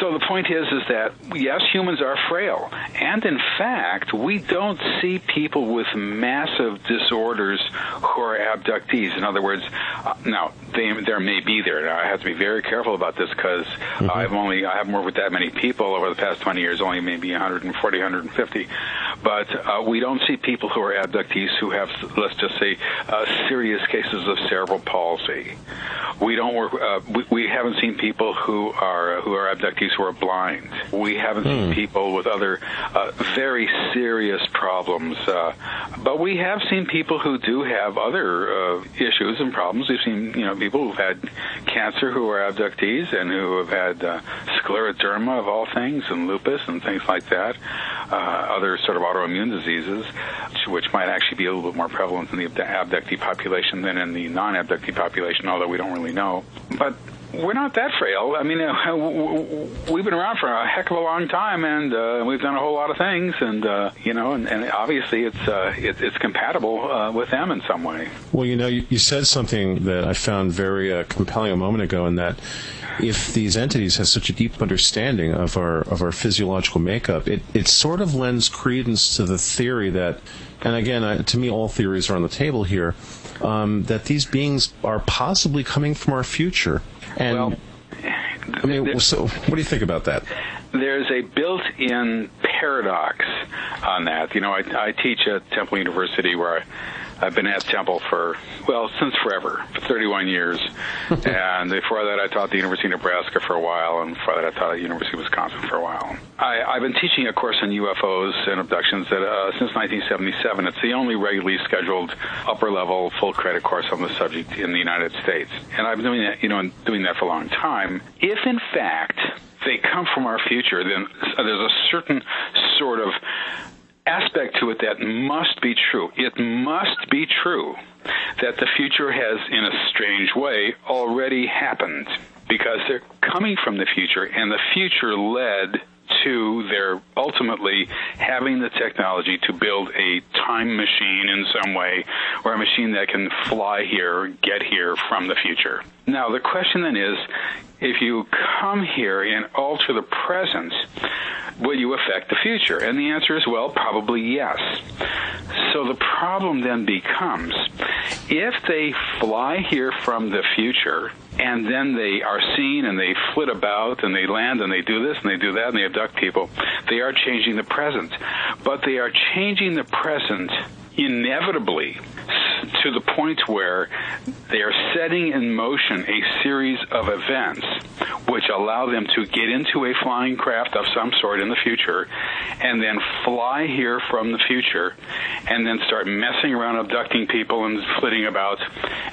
so the point is, is that yes, humans are frail, and in fact, we don't see people with massive disorders who are abductees. In other words, uh, now they, there may be there. Now, I have to be very careful about this because mm-hmm. I've only I haven't worked with that many people over the past 20 years, only maybe 140, 150. But uh, we don't see people who are abductees who have, let's just say, uh, serious cases of cerebral palsy. We don't work. Uh, we, we haven't seen people who are who are abductees who are blind. We haven't seen hmm. people with other uh, very serious problems, uh, but we have seen people who do have other uh, issues and problems. We've seen you know people who've had cancer who are abductees and who have had uh, scleroderma of all things and lupus and things like that, uh, other sort of autoimmune diseases, which might actually be a little bit more prevalent in the abductee population than in the non-abductee population, although we don't really know. But we're not that frail. I mean, uh, we've been around for a heck of a long time, and uh, we've done a whole lot of things, and uh, you know, and, and obviously it's uh, it, it's compatible uh, with them in some way. Well, you know, you, you said something that I found very compelling a moment ago, in that if these entities have such a deep understanding of our of our physiological makeup, it it sort of lends credence to the theory that, and again, I, to me, all theories are on the table here. Um, that these beings are possibly coming from our future. And well, I mean, so what do you think about that? There's a built-in paradox on that. You know, I, I teach at Temple University where I I've been at Temple for, well, since forever, for 31 years. and before that, I taught at the University of Nebraska for a while, and before that, I taught at the University of Wisconsin for a while. I, I've been teaching a course on UFOs and abductions that, uh, since 1977. It's the only regularly scheduled upper level full credit course on the subject in the United States. And I've been doing that, you know, doing that for a long time. If in fact they come from our future, then there's a certain sort of aspect to it that must be true. It must be true that the future has, in a strange way, already happened because they're coming from the future, and the future led to their ultimately having the technology to build a time machine in some way, or a machine that can fly here, get here from the future. Now, the question then is if you come here and alter the present, will you affect the future? And the answer is, well, probably yes. So the problem then becomes if they fly here from the future and then they are seen and they flit about and they land and they do this and they do that and they abduct people, they are changing the present. But they are changing the present inevitably to the point where they are setting in motion a series of events which allow them to get into a flying craft of some sort in the future and then fly here from the future and then start messing around abducting people and flitting about.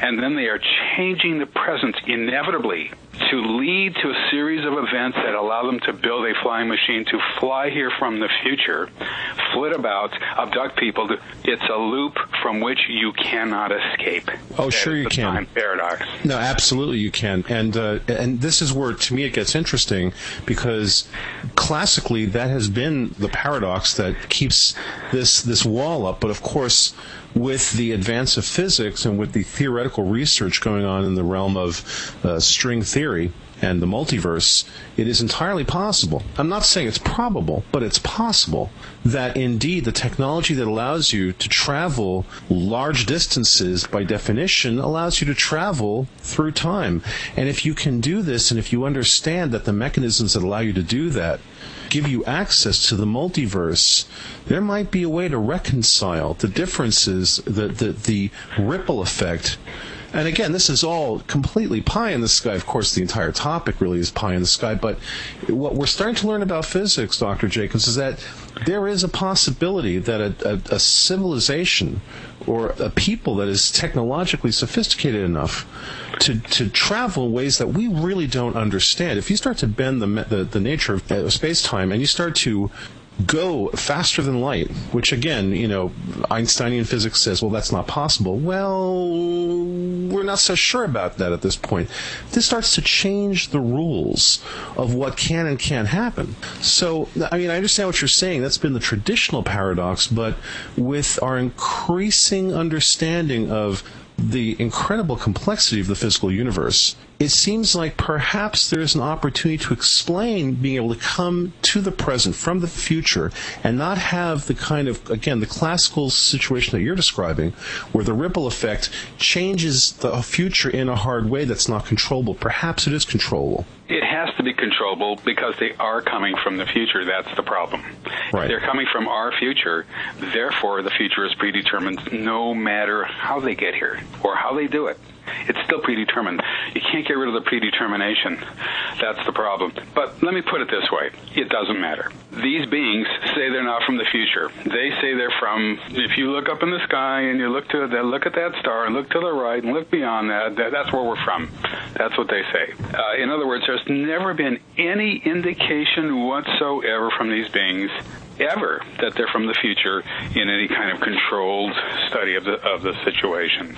And then they are changing the present inevitably to lead to a series of events that allow them to build a flying machine to fly here from the future, flit about, abduct people. It's a loop from which you cannot escape. Oh, sure you can. Paradox. No, absolutely you can. And uh, and this is where to me it gets interesting because classically that has been the paradox that keeps this this wall up. But of course with the advance of physics and with the theoretical research going on in the realm of uh, string theory and the multiverse, it is entirely possible. I'm not saying it's probable, but it's possible that indeed the technology that allows you to travel large distances by definition allows you to travel through time. And if you can do this and if you understand that the mechanisms that allow you to do that give you access to the multiverse, there might be a way to reconcile the differences, the, the, the ripple effect. And again, this is all completely pie in the sky. Of course, the entire topic really is pie in the sky. But what we're starting to learn about physics, Dr. Jacobs, is that there is a possibility that a, a, a civilization or a people that is technologically sophisticated enough to, to travel in ways that we really don't understand. If you start to bend the, the, the nature of uh, space time and you start to go faster than light, which again, you know, Einsteinian physics says, well, that's not possible. Well, we're not so sure about that at this point. This starts to change the rules of what can and can't happen. So, I mean, I understand what you're saying. That's been the traditional paradox, but with our increasing understanding of the incredible complexity of the physical universe, it seems like perhaps there's an opportunity to explain being able to come to the present from the future and not have the kind of, again, the classical situation that you're describing, where the ripple effect changes the future in a hard way that's not controllable. Perhaps it is controllable. It has to be controllable because they are coming from the future. That's the problem. Right. They're coming from our future. Therefore, the future is predetermined no matter how they get here or how they do it. It's still predetermined. You can't get rid of the predetermination. That's the problem. But let me put it this way it doesn't matter. These beings say they're not from the future. They say they're from, if you look up in the sky and you look to the, look at that star and look to the right and look beyond that, that that's where we're from. That's what they say. Uh, in other words, there's never been any indication whatsoever from these beings ever that they're from the future in any kind of controlled study of the of the situation.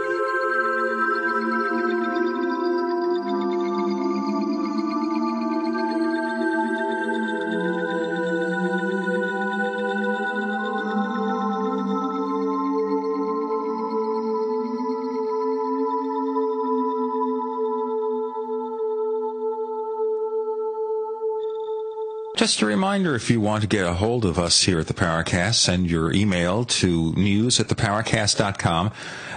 Just a reminder if you want to get a hold of us here at the Paracast, send your email to news at theparacast.com.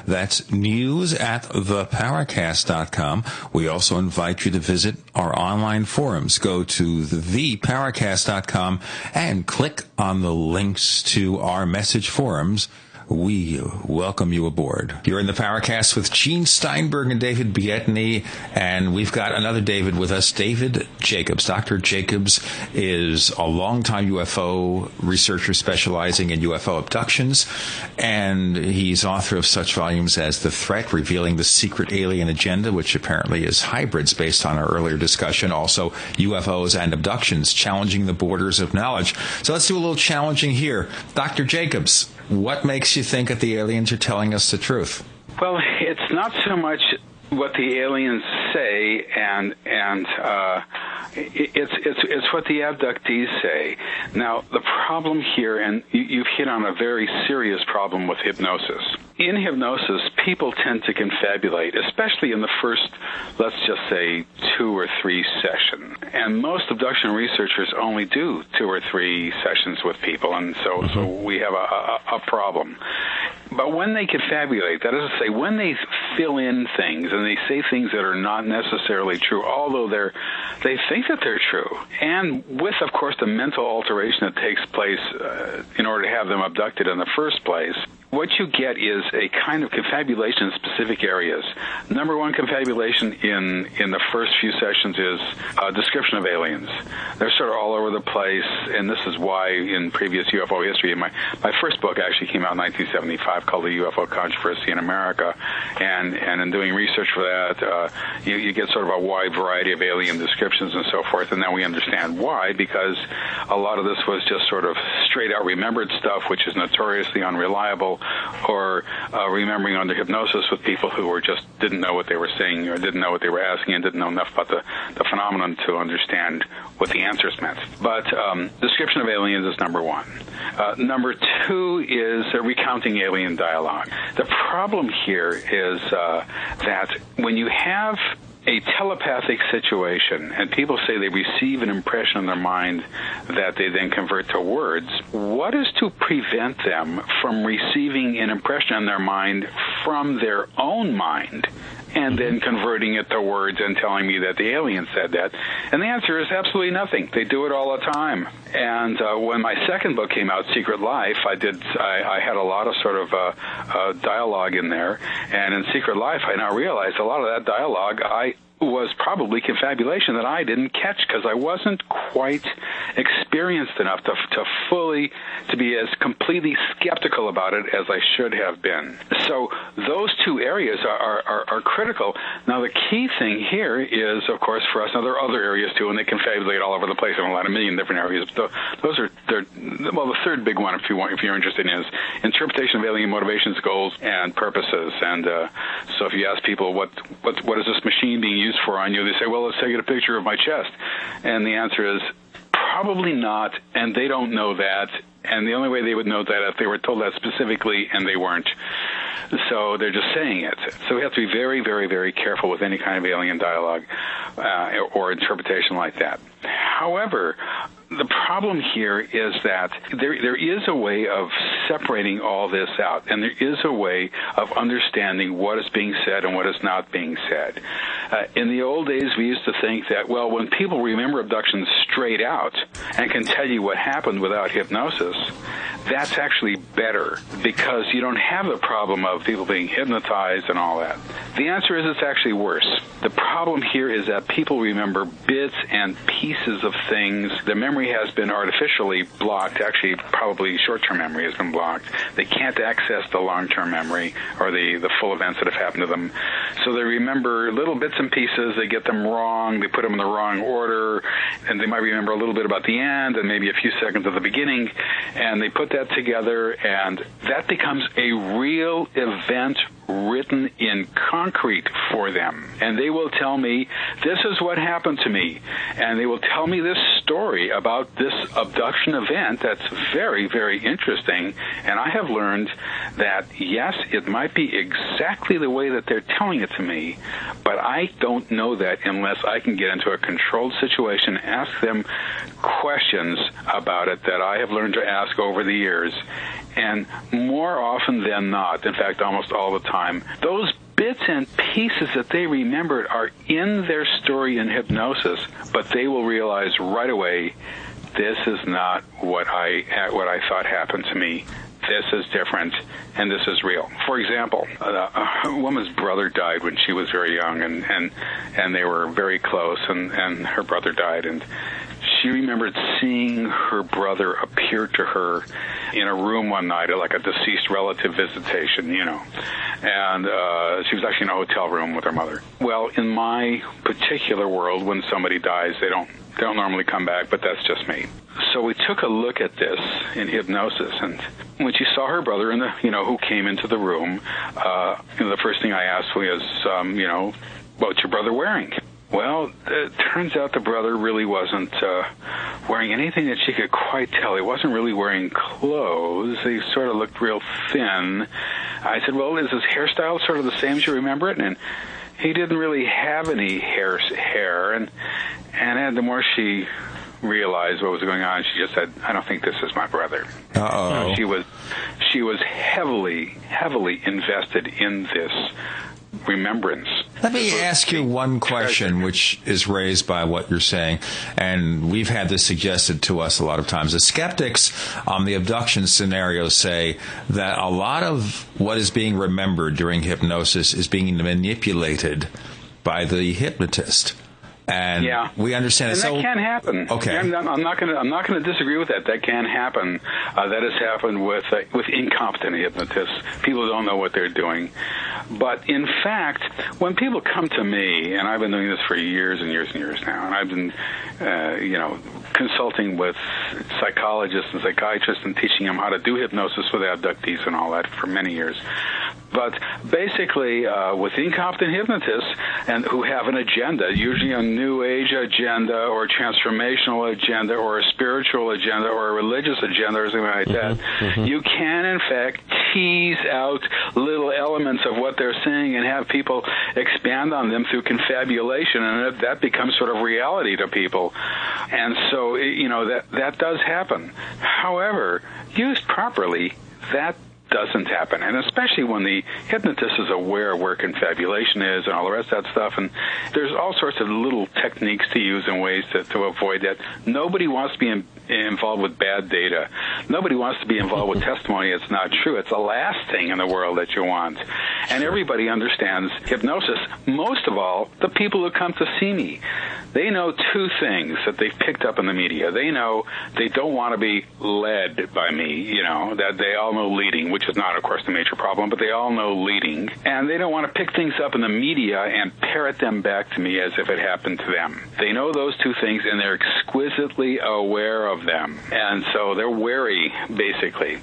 That's news at theparacast.com. We also invite you to visit our online forums. Go to theparacast.com and click on the links to our message forums we welcome you aboard. You're in the Paracast with Gene Steinberg and David Biedny, and we've got another David with us, David Jacobs. Dr. Jacobs is a longtime UFO researcher specializing in UFO abductions, and he's author of such volumes as The Threat, Revealing the Secret Alien Agenda, which apparently is hybrids based on our earlier discussion, also UFOs and abductions, challenging the borders of knowledge. So let's do a little challenging here. Dr. Jacobs, what makes you think that the aliens are telling us the truth? Well, it's not so much what the aliens say and and uh, it's it's it's what the abductees say. Now the problem here, and you, have hit on a very serious problem with hypnosis. In hypnosis, people tend to confabulate, especially in the first, let's just say, two or three sessions. And most abduction researchers only do two or three sessions with people, and so mm-hmm. so we have a, a, a problem. But when they confabulate, that is to say, when they fill in things and they say things that are not necessarily true, although they're they think that they're true, and with, of course, the mental alteration that takes place uh, in order to have them abducted in the first place, what you get is a kind of confabulation in specific areas. Number one confabulation in in the first few sessions is a description of aliens. They're sort of all over the place, and this is why in previous UFO history, my my first book actually came out in 1975 called The UFO Controversy in America, and and in doing research for that, uh, you, you get sort of a wide variety of alien descriptions and so forth, and now we understand why because a lot of this was just sort of straight out remembered stuff, which is notoriously unreliable or uh, remembering under hypnosis with people who were just didn't know what they were saying or didn't know what they were asking and didn't know enough about the, the phenomenon to understand what the answers meant. But um, description of aliens is number one. Uh, number two is recounting alien dialogue. The problem here is uh, that when you have a telepathic situation, and people say they receive an impression in their mind that they then convert to words, what is to prevent them from receiving an impression in their mind from their own mind and then converting it to words and telling me that the alien said that? And the answer is absolutely nothing. They do it all the time. And uh, when my second book came out, Secret Life, I did. I, I had a lot of sort of uh, uh, dialogue in there, and in Secret Life, I now realize a lot of that dialogue I was probably confabulation that I didn't catch because I wasn't quite experienced enough to, to fully to be as completely skeptical about it as I should have been. So those two areas are, are, are critical. Now the key thing here is, of course, for us. Now there are other areas too, and they confabulate all over the place in a lot of million different areas. But those are well, the third big one, if you want, if you're interested in, is interpretation of alien motivations, goals, and purposes. And uh, so if you ask people what what what is this machine being used for on you, they say, well, let's take a picture of my chest. And the answer is probably not, and they don't know that. And the only way they would know that if they were told that specifically, and they weren't. So they're just saying it. So we have to be very, very, very careful with any kind of alien dialogue uh, or interpretation like that. However, the problem here is that there there is a way of separating all this out, and there is a way of understanding what is being said and what is not being said. Uh, in the old days, we used to think that well, when people remember abductions straight out and can tell you what happened without hypnosis, that's actually better because you don't have the problem of people being hypnotized and all that. The answer is it's actually worse. The problem here is that people remember bits and pieces of things. Their memory has been artificially blocked. Actually, probably short-term memory has been blocked. They can't access the long-term memory or the, the full events that have happened to them. So they remember little bits and pieces. They get them wrong. They put them in the wrong order. And they might remember a little bit about the end and maybe a few seconds of the beginning. And they put that together, and that becomes a real event written in concrete for them. And they will tell me, this is what happened to me. And they will tell me this story about this abduction event that's very, very interesting. And I have learned that, yes, it might be exactly the way that they're telling it to me, but I don't know that unless I can get into a controlled situation, ask them questions about it that I have learned to ask over the years. And more often than not, in fact, almost all the time, those bits and pieces that they remembered are in their story in hypnosis, but they will realize right away this is not what I what I thought happened to me. This is different, and this is real. For example, uh, a woman's brother died when she was very young, and and and they were very close, and and her brother died, and she remembered seeing her brother appear to her in a room one night at like a deceased relative visitation, you know. And uh, she was actually in a hotel room with her mother. Well, in my particular world, when somebody dies, they don't they don't normally come back, but that's just me. So we took a look at this in hypnosis, and when she saw her brother in the, you know, who came into the room, uh, you know, the first thing I asked was, um, you know, what's your brother wearing? Well, it turns out the brother really wasn't uh, wearing anything that she could quite tell. He wasn't really wearing clothes. He sort of looked real thin. I said, "Well, is his hairstyle sort of the same as you remember it?" And he didn't really have any hair. Hair, and and the more she realized what was going on, she just said, "I don't think this is my brother." Uh-oh. She was she was heavily heavily invested in this remembrance. Let me ask you one question, which is raised by what you're saying, and we've had this suggested to us a lot of times. The skeptics on the abduction scenario say that a lot of what is being remembered during hypnosis is being manipulated by the hypnotist. And yeah. we understand and it. that So, can happen. Okay. I'm not, I'm not going to. I'm not going to disagree with that. That can happen. Uh, that has happened with uh, with incompetent hypnotists. People don't know what they're doing. But in fact, when people come to me, and I've been doing this for years and years and years now, and I've been, uh, you know, consulting with psychologists and psychiatrists and teaching them how to do hypnosis with abductees and all that for many years. But basically, uh, with incompetent hypnotists and who have an agenda, usually a new age agenda or a transformational agenda or a spiritual agenda or a religious agenda or something like that, mm-hmm. Mm-hmm. you can in fact tease out little elements of what they're saying and have people expand on them through confabulation, and that- that becomes sort of reality to people. And so, you know, that that does happen. However, used properly, that doesn't happen. And especially when the hypnotist is aware of where confabulation is and all the rest of that stuff. And there's all sorts of little techniques to use and ways to, to avoid that. Nobody wants to be in, involved with bad data. Nobody wants to be involved with testimony that's not true. It's the last thing in the world that you want. And everybody understands hypnosis. Most of all, the people who come to see me. They know two things that they've picked up in the media. They know they don't want to be led by me, you know, that they all know leading, which is not, of course, the major problem, but they all know leading. And they don't want to pick things up in the media and parrot them back to me as if it happened to them. They know those two things and they're exquisitely aware of them. And so they're wary, basically.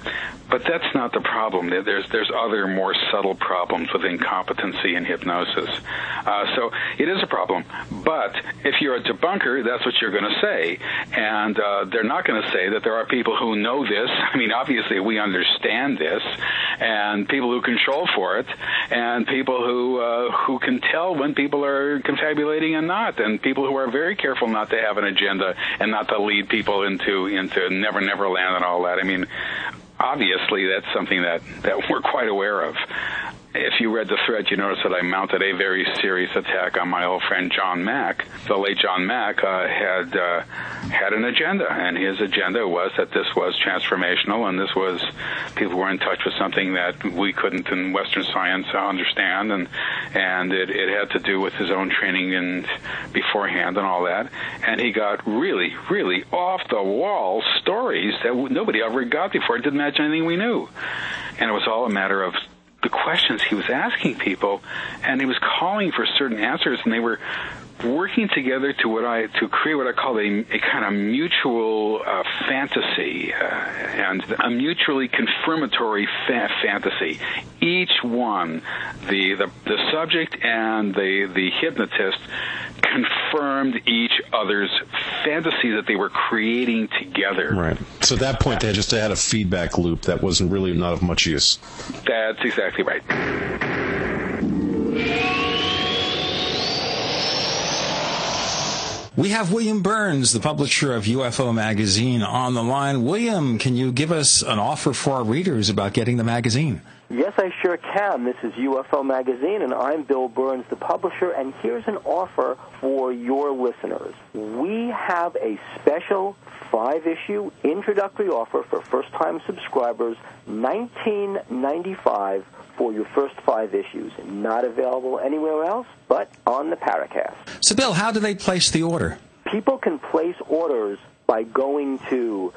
But that's not the problem. There's there's other more subtle problems with incompetency and hypnosis. Uh, so it is a problem. But if you're a debunker, that's what you're going to say, and uh, they're not going to say that there are people who know this. I mean, obviously we understand this, and people who control for it, and people who uh, who can tell when people are confabulating and not, and people who are very careful not to have an agenda and not to lead people into into never never land and all that. I mean, obviously that's something that that we're quite aware of. If you read the Threat, you notice that I mounted a very serious attack on my old friend John Mack. The late John Mack uh, had uh, had an agenda, and his agenda was that this was transformational, and this was people were in touch with something that we couldn't in Western science understand, and and it, it had to do with his own training and beforehand and all that. And he got really, really off the wall stories that nobody ever got before. It didn't match anything we knew, and it was all a matter of the questions he was asking people, and he was calling for certain answers, and they were working together to what I to create what I call a, a kind of mutual uh, fantasy uh, and a mutually confirmatory fa- fantasy. Each one, the, the the subject and the the hypnotist, confirmed each other's fantasy that they were creating together. Right. So at that point, they just had a feedback loop that wasn't really not of much use. That's exactly right. We have William Burns, the publisher of UFO Magazine, on the line. William, can you give us an offer for our readers about getting the magazine? Yes, I sure can. This is UFO Magazine, and I'm Bill Burns, the publisher, and here's an offer for your listeners. We have a special five issue introductory offer for first time subscribers, nineteen ninety five for your first five issues. Not available anywhere else but on the Paracast. So, Bill, how do they place the order? People can place orders by going to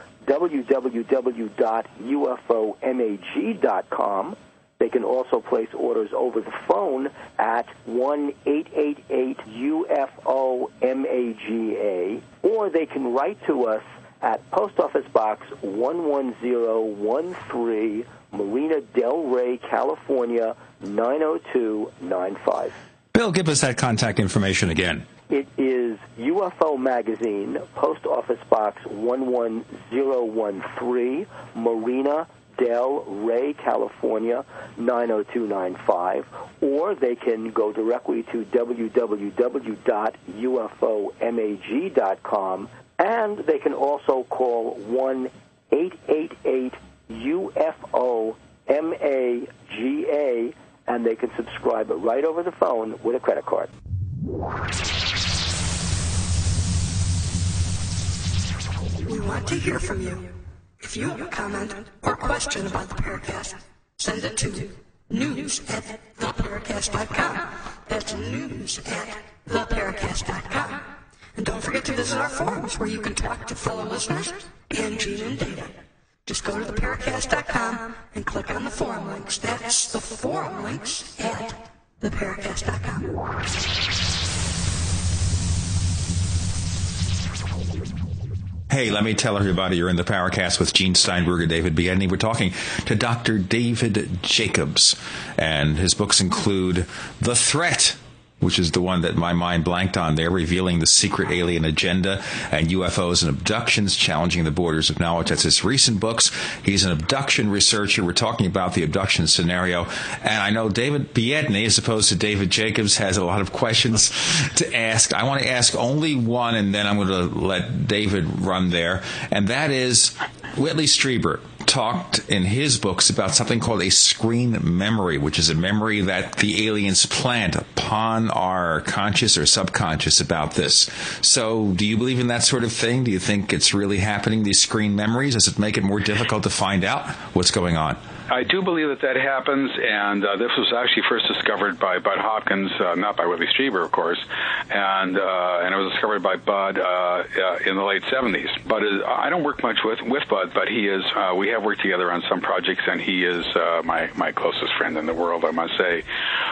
www.ufomag.com. They can also place orders over the phone at 1 888 UFO MAGA, or they can write to us at Post Office Box 11013, Marina Del Rey, California 90295. Bill, give us that contact information again. It is UFO Magazine, Post Office Box 11013, Marina Del Rey, California 90295, or they can go directly to www.ufomag.com and they can also call 1 888 UFO MAGA and they can subscribe right over the phone with a credit card. We want to hear from you. If you have a comment or question about the Paracast, send it to news at theparacast.com. That's news at theparacast.com. And don't forget to visit our forums where you can talk to fellow listeners and Gene and David. Just go to theparacast.com and click on the forum links. That's the forum links at theparacast.com. Hey, let me tell everybody you're in the Paracast with Gene Steinberg and David Biedny. We're talking to Dr. David Jacobs, and his books include The Threat which is the one that my mind blanked on there, revealing the secret alien agenda and UFOs and abductions, challenging the borders of knowledge. That's his recent books. He's an abduction researcher. We're talking about the abduction scenario. And I know David Biedny, as opposed to David Jacobs, has a lot of questions to ask. I want to ask only one, and then I'm going to let David run there. And that is Whitley Strieber talked in his books about something called a screen memory, which is a memory that the aliens plant upon our conscious or subconscious about this. So, do you believe in that sort of thing? Do you think it's really happening, these screen memories? Does it make it more difficult to find out what's going on? I do believe that that happens, and uh, this was actually first discovered by Bud Hopkins, uh, not by Whitley Strieber, of course, and uh, and it was discovered by Bud uh, uh, in the late '70s. But I don't work much with with Bud, but he is. Uh, we have worked together on some projects, and he is my my closest friend in the world, I must say.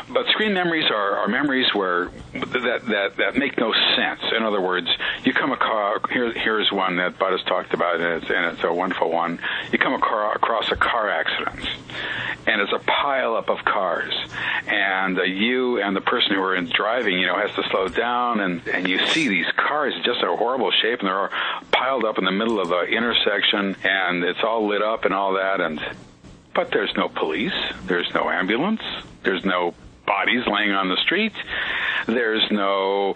But screen memories are, are memories where that that that make no sense. In other words, you come across here, here's one that Bud has talked about, and it's, and it's a wonderful one. You come across a car accident and it's a pileup of cars. And uh, you and the person who are in driving, you know, has to slow down, and and you see these cars just a horrible shape, and they're piled up in the middle of the intersection, and it's all lit up and all that, and but there's no police, there's no ambulance, there's no bodies laying on the street. There's no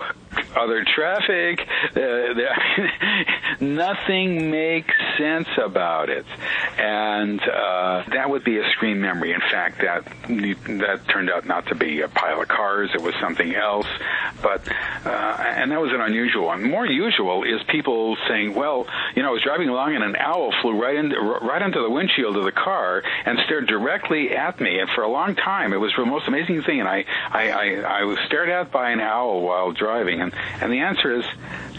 other traffic. Uh, nothing makes sense about it, and uh, that would be a screen memory. In fact, that that turned out not to be a pile of cars; it was something else. But uh, and that was an unusual one. More usual is people saying, "Well, you know, I was driving along and an owl flew right into right into the windshield of the car and stared directly at me, and for a long time, it was the most amazing thing." And I I, I, I was stared at by an owl while driving, and the answer is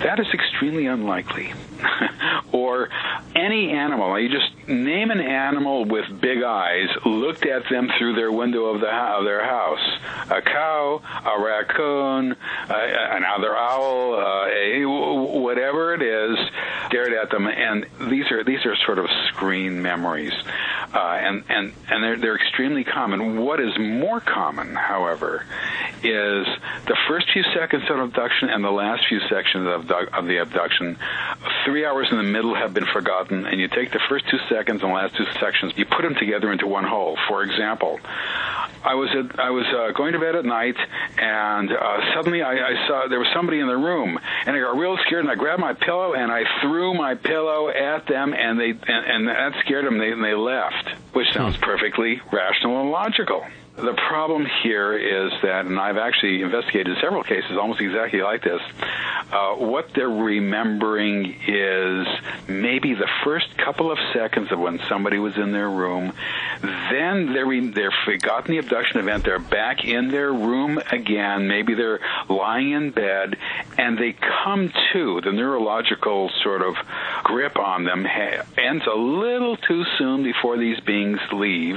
that is extremely unlikely. or any animal. You just name an animal with big eyes, looked at them through their window of the of their house. A cow, a raccoon, uh, another owl, uh, a, whatever it is, stared at them, and these are these are sort of screen memories, uh, and and and they're they're extremely common. What is more common, however, is the first few seconds of abduction and the last few sections of, of the abduction. Three hours in the middle have been forgotten, and you take the first two seconds and the last two sections, you put them together into one whole. For example, I was at, I was uh, going to bed at night, and uh, suddenly I, I saw there was somebody in the room, and I got real scared, and I grabbed my pillow and I threw my pillow at them, and they and, and that scared them, they, and they left, which sounds perfectly rational and logical. The problem here is that, and I've actually investigated several cases almost exactly like this. Uh, what they're remembering is maybe the first couple of seconds of when somebody was in their room. Then they're re- they're forgotten the abduction event. They're back in their room again. Maybe they're lying in bed, and they come to. The neurological sort of grip on them ha- ends a little too soon before these beings leave.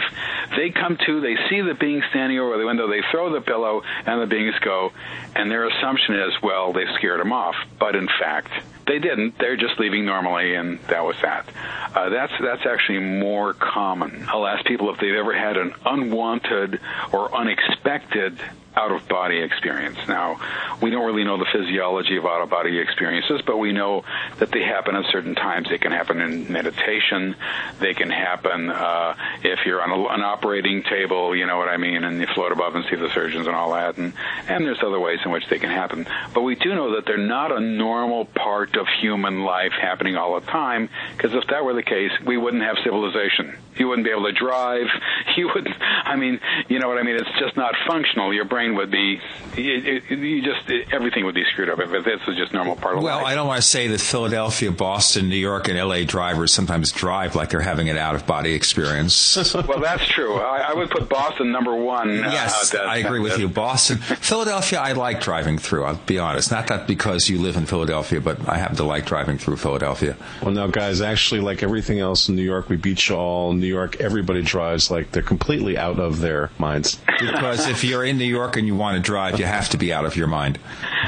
They come to. They see the being being standing over the window, they throw the pillow and the beings go, and their assumption is, well, they scared them off. But in fact, they didn't. They're just leaving normally, and that was that. Uh, that's that's actually more common. I'll ask people if they've ever had an unwanted or unexpected out of body experience. Now, we don't really know the physiology of out of body experiences, but we know that they happen at certain times. They can happen in meditation. They can happen uh, if you're on a, an operating table, you know what I mean, and you float above and see the surgeons and all that. And, and there's other ways in which they can happen. But we do know that they're not a normal part of human life happening all the time, because if that were the case, we wouldn't have civilization. You wouldn't be able to drive. You wouldn't, I mean, you know what I mean? It's just not functional. Your brain brain would be, it, it, you just it, everything would be screwed up if this was just normal part of well, life. Well, I don't want to say that Philadelphia, Boston, New York, and L.A. drivers sometimes drive like they're having an out of body experience. well, that's true. I, I, would put Boston number one. Uh, yes, I agree with you. Boston, Philadelphia, I like driving through. I'll be honest. Not that because you live in Philadelphia, but I happen to like driving through Philadelphia. Well, now, guys, actually, like everything else in New York, we beat you all. New York, everybody drives like they're completely out of their minds. Because if you're in New York and you want to drive, you have to be out of your mind.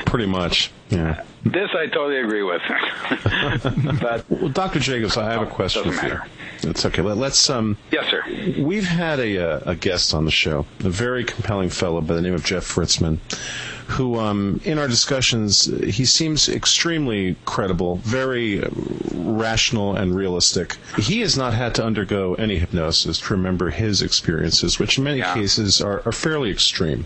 Pretty much. Yeah. This I totally agree with. but well, Dr. Jacobs, I have a question doesn't for you. It's okay. Let, us um. Yes, sir. We've had a uh, a guest on the show, a very compelling fellow by the name of Jeff Ritzmann, who, um, in our discussions, he seems extremely credible, very rational and realistic. He has not had to undergo any hypnosis to remember his experiences, which in many Yeah. cases are, are fairly extreme.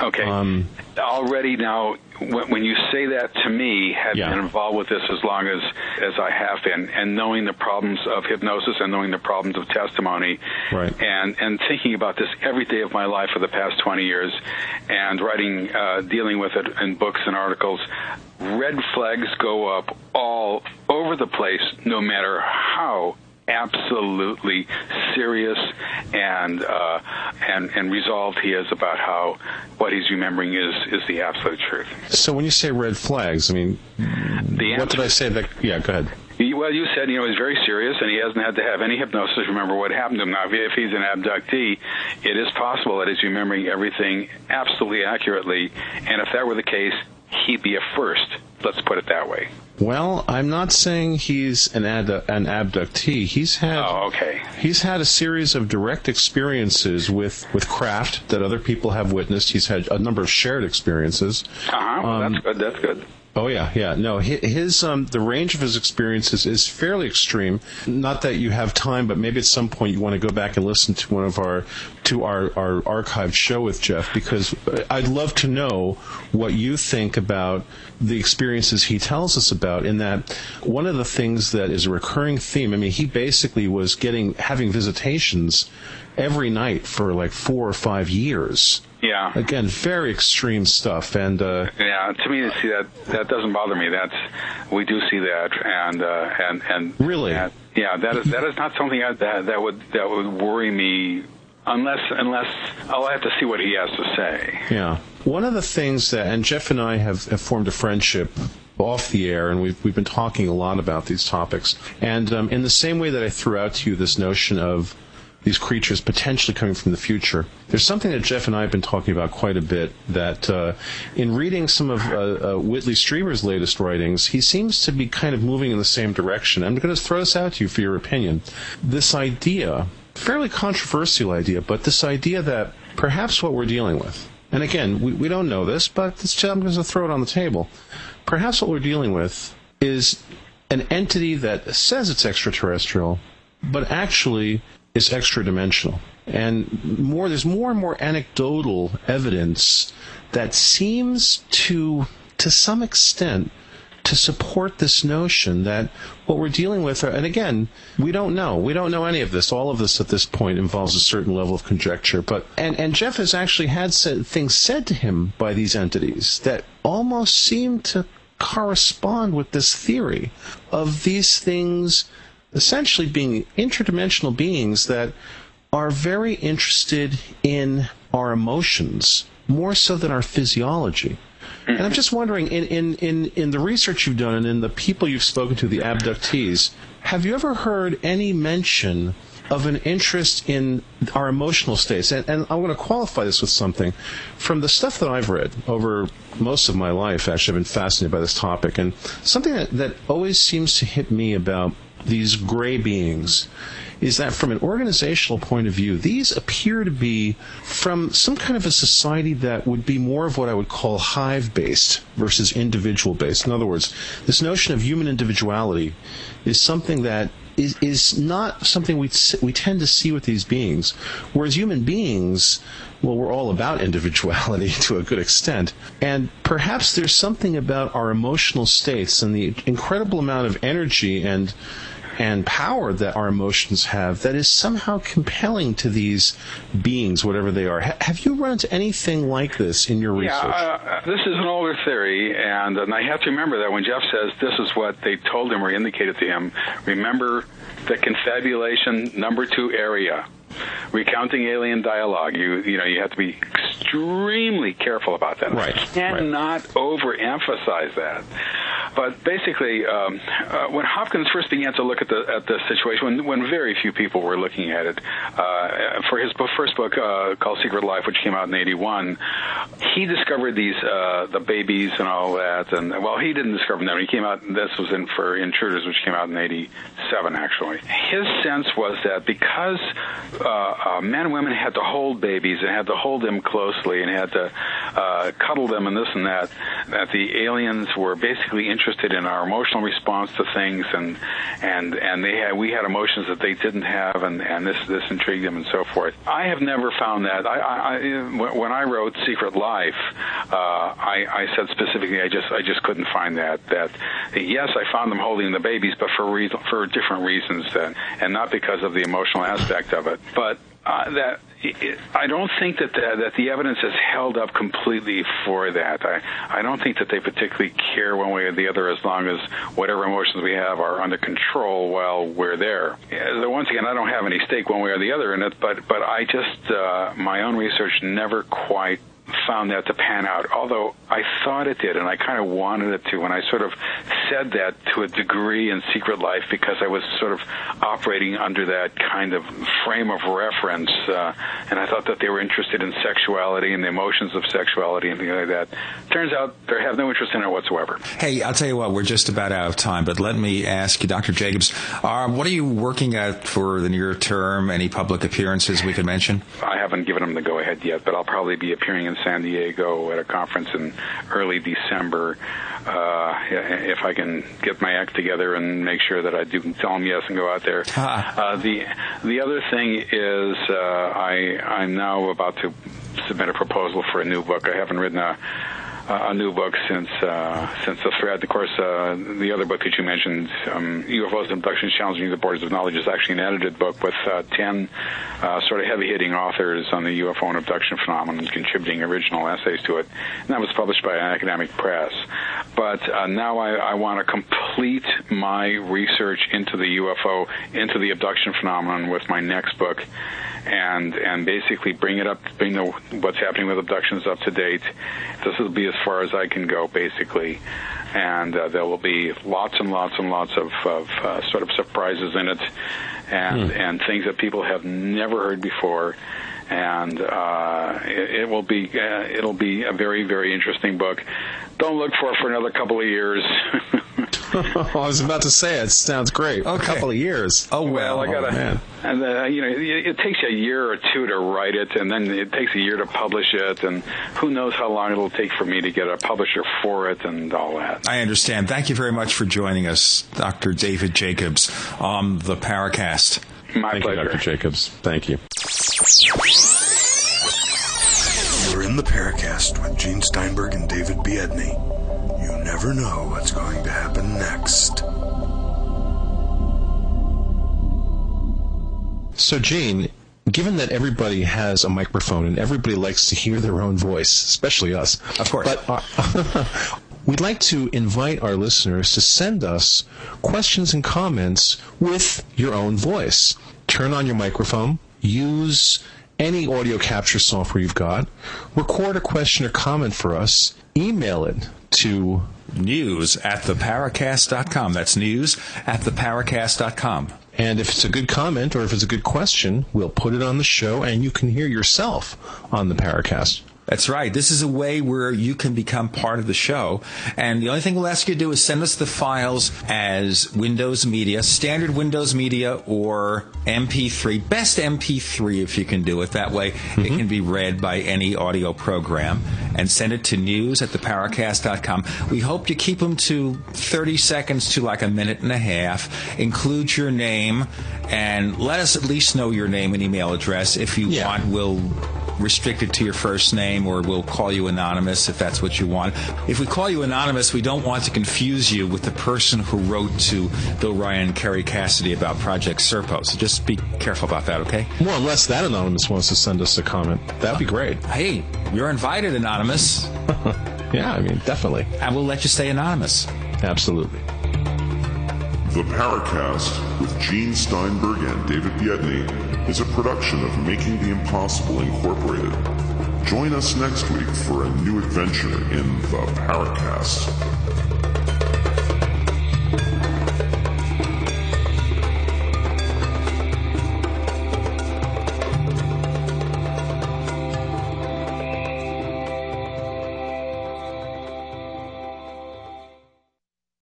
Okay. Um, Already now, when, when you say that to me, having Yeah. been involved with this as long as as I have been, and knowing the problems of hypnosis and knowing the problems of testimony, Right. and and thinking about this every day of my life for the past 20 years, and writing, uh, dealing with it in books and articles, red flags go up all over the place, no matter how absolutely serious and uh, and and resolved he is about how what he's remembering is is the absolute truth. so when you say red flags, I mean, The what did I say? That yeah, go ahead. Well, you said, you know, he's very serious and he hasn't had to have any hypnosis remember what happened to him. Now, if he's an abductee, it is possible that he's remembering everything absolutely accurately. And if that were the case, he'd be a first. Let's put it that way. Well, I'm not saying he's an ad- an abductee. He's had Oh, okay. he's had a series of direct experiences with with craft that other people have witnessed. He's had a number of shared experiences. Uh-huh. Well, Um, that's good. That's good. Oh yeah, yeah. No, his um, the range of his experiences is fairly extreme. Not that you have time, but maybe at some point you want to go back and listen to one of our to our our archived show with Jeff because I'd love to know what you think about the experiences he tells us about. In that one of the things that is a recurring theme. I mean, he basically was getting having visitations every night for like four or five years. Yeah. Again, very extreme stuff, and uh, Yeah, to me, see that that doesn't bother me. That's we do see that, and uh, and and Really? yeah, that is that is not something I, that that would that would worry me unless unless I'll have to see what he has to say. Yeah. One of the things that, and Jeff and I have, have formed a friendship off the air, and we've we've been talking a lot about these topics. And um, in the same way that I threw out to you this notion of these creatures potentially coming from the future. There's something that Jeff and I have been talking about quite a bit. That uh, in reading some of uh, uh, Whitley Strieber's latest writings, he seems to be kind of moving in the same direction. I'm going to throw this out to you for your opinion. This idea, fairly controversial idea, but this idea that perhaps what we're dealing with, and again, we, we don't know this, but this, I'm going to throw it on the table. Perhaps what we're dealing with is an entity that says it's extraterrestrial, but actually is extra dimensional. And more, there's more and more anecdotal evidence that seems to, to some extent, to support this notion that what we're dealing with, are, and again, we don't know. We don't know any of this. All of this at this point involves a certain level of conjecture. But and, and Jeff has actually had said, things said to him by these entities that almost seem to correspond with this theory of these things essentially being interdimensional beings that are very interested in our emotions more so than our physiology. And I'm just wondering, in, in, in, in the research you've done and in the people you've spoken to, the abductees, have you ever heard any mention of an interest in our emotional states? And, and I'm going to qualify this with something. From the stuff that I've read over most of my life, actually, I've been fascinated by this topic. And something that, that always seems to hit me about these gray beings is that from an organizational point of view, these appear to be from some kind of a society that would be more of what I would call hive based versus individual based. In other words, this notion of human individuality is something that is, is not something we, we tend to see with these beings. Whereas human beings, well, we're all about individuality to a good extent. And perhaps there's something about our emotional states and the incredible amount of energy and and power that our emotions have that is somehow compelling to these beings, whatever they are. have you run into anything like this in your research? Yeah, uh, this is an older theory, and, and I have to remember that when Jeff says this is what they told him or indicated to him, remember the confabulation number two area recounting alien dialogue. You you know you have to be extremely careful about that. Right. Cannot right. overemphasize that. But basically, um, uh, when Hopkins first began to look at the at the situation, when, when very few people were looking at it, uh, for his first book uh, called Secret Life, which came out in '81, he discovered these uh, the babies and all that. And well, he didn't discover them. He came out. This was in for Intruders, which came out in '87. Actually, his sense was that because uh, uh, men and women had to hold babies and had to hold them closely and had to uh, cuddle them and this and that. That the aliens were basically interested in our emotional response to things, and and and they had we had emotions that they didn't have, and and this this intrigued them and so forth. I have never found that. I, I, I when I wrote Secret Life, uh, I, I said specifically I just I just couldn't find that. That yes, I found them holding the babies, but for reason, for different reasons, then, and not because of the emotional aspect of it. But uh, that I don't think that the, that the evidence is held up completely for that. I I don't think that they particularly care one way or the other as long as whatever emotions we have are under control while we're there. Once again, I don't have any stake one way or the other in it, but but I just uh, my own research never quite found that to pan out, although I thought it did, and I kind of wanted it to. And I sort of said that to a degree in Secret Life because I was sort of operating under that kind of frame of reference, uh, and I thought that they were interested in sexuality and the emotions of sexuality and things like that. Turns out they have no interest in it whatsoever. Hey, I'll tell you what, we're just about out of time, but let me ask you, Dr. Jacobs, uh, what are you working at for the near term? Any public appearances we could mention? I haven't given them the go ahead yet, but I'll probably be appearing in San Diego at a conference in early December. Uh, if I can get my act together and make sure that I do tell them yes and go out there. Uh, the the other thing is uh, I I'm now about to submit a proposal for a new book. I haven't written a a new book since uh, since the Threat. Of course, uh, the other book that you mentioned, um, UFOs and Abductions Challenging the Borders of Knowledge, is actually an edited book with uh, ten uh, sort of heavy-hitting authors on the UFO and abduction phenomenon, contributing original essays to it. And that was published by an academic press. But uh, now I, I want to complete my research into the UFO, into the abduction phenomenon with my next book and and basically bring it up, bring the what's happening with abductions up to date. This will be as far as I can go, basically, and uh, there will be lots and lots and lots of, of uh, sort of surprises in it, and Hmm. and things that people have never heard before. And uh, it, it will be uh, it'll be a very very interesting book. Don't look for it for another couple of years. I was about to say it sounds great. A couple of years. Oh well, I gotta. man. and uh, you know, it, it takes you a year or two to write it, and then it takes a year to publish it, and who knows how long it'll take for me to get a publisher for it and all that. I understand. Thank you very much for joining us, Dr. David Jacobs, on the Paracast. My Thank pleasure. you, Dr. Jacobs. Thank you. You're in the Paracast with Gene Steinberg and David Biedny. You never know what's going to happen next. So, Gene, given that everybody has a microphone and everybody likes to hear their own voice, especially us, Of course. but uh, we'd like to invite our listeners to send us questions and comments with your own voice. Turn on your microphone, use any audio capture software you've got, record a question or comment for us, email it to News at theparacast.com. That's news at theparacast.com. And if it's a good comment or if it's a good question, we'll put it on the show and you can hear yourself on the Paracast. That's right. This is a way where you can become part of the show. And the only thing we'll ask you to do is send us the files as Windows Media, standard Windows Media or MP3. Best MP3 if you can do it. That way it mm-hmm. can be read by any audio program. And send it to news at theparacast.com. We hope you keep them to 30 seconds to like a minute and a half. Include your name and let us at least know your name and email address. If you want, we'll restrict it to your first name or we'll call you anonymous if that's what you want. If we call you anonymous, we don't want to confuse you with the person who wrote to Bill Ryan and Kerry Cassidy about Project Serpo. So just be careful about that, okay? Well, unless that anonymous wants to send us a comment, that'd be great. Hey, you're invited, anonymous. yeah, I mean, definitely. And we'll let you stay anonymous. Absolutely. The Paracast with Gene Steinberg and David Biedny is a production of Making the Impossible Incorporated. Join us next week for a new adventure in the Paracast.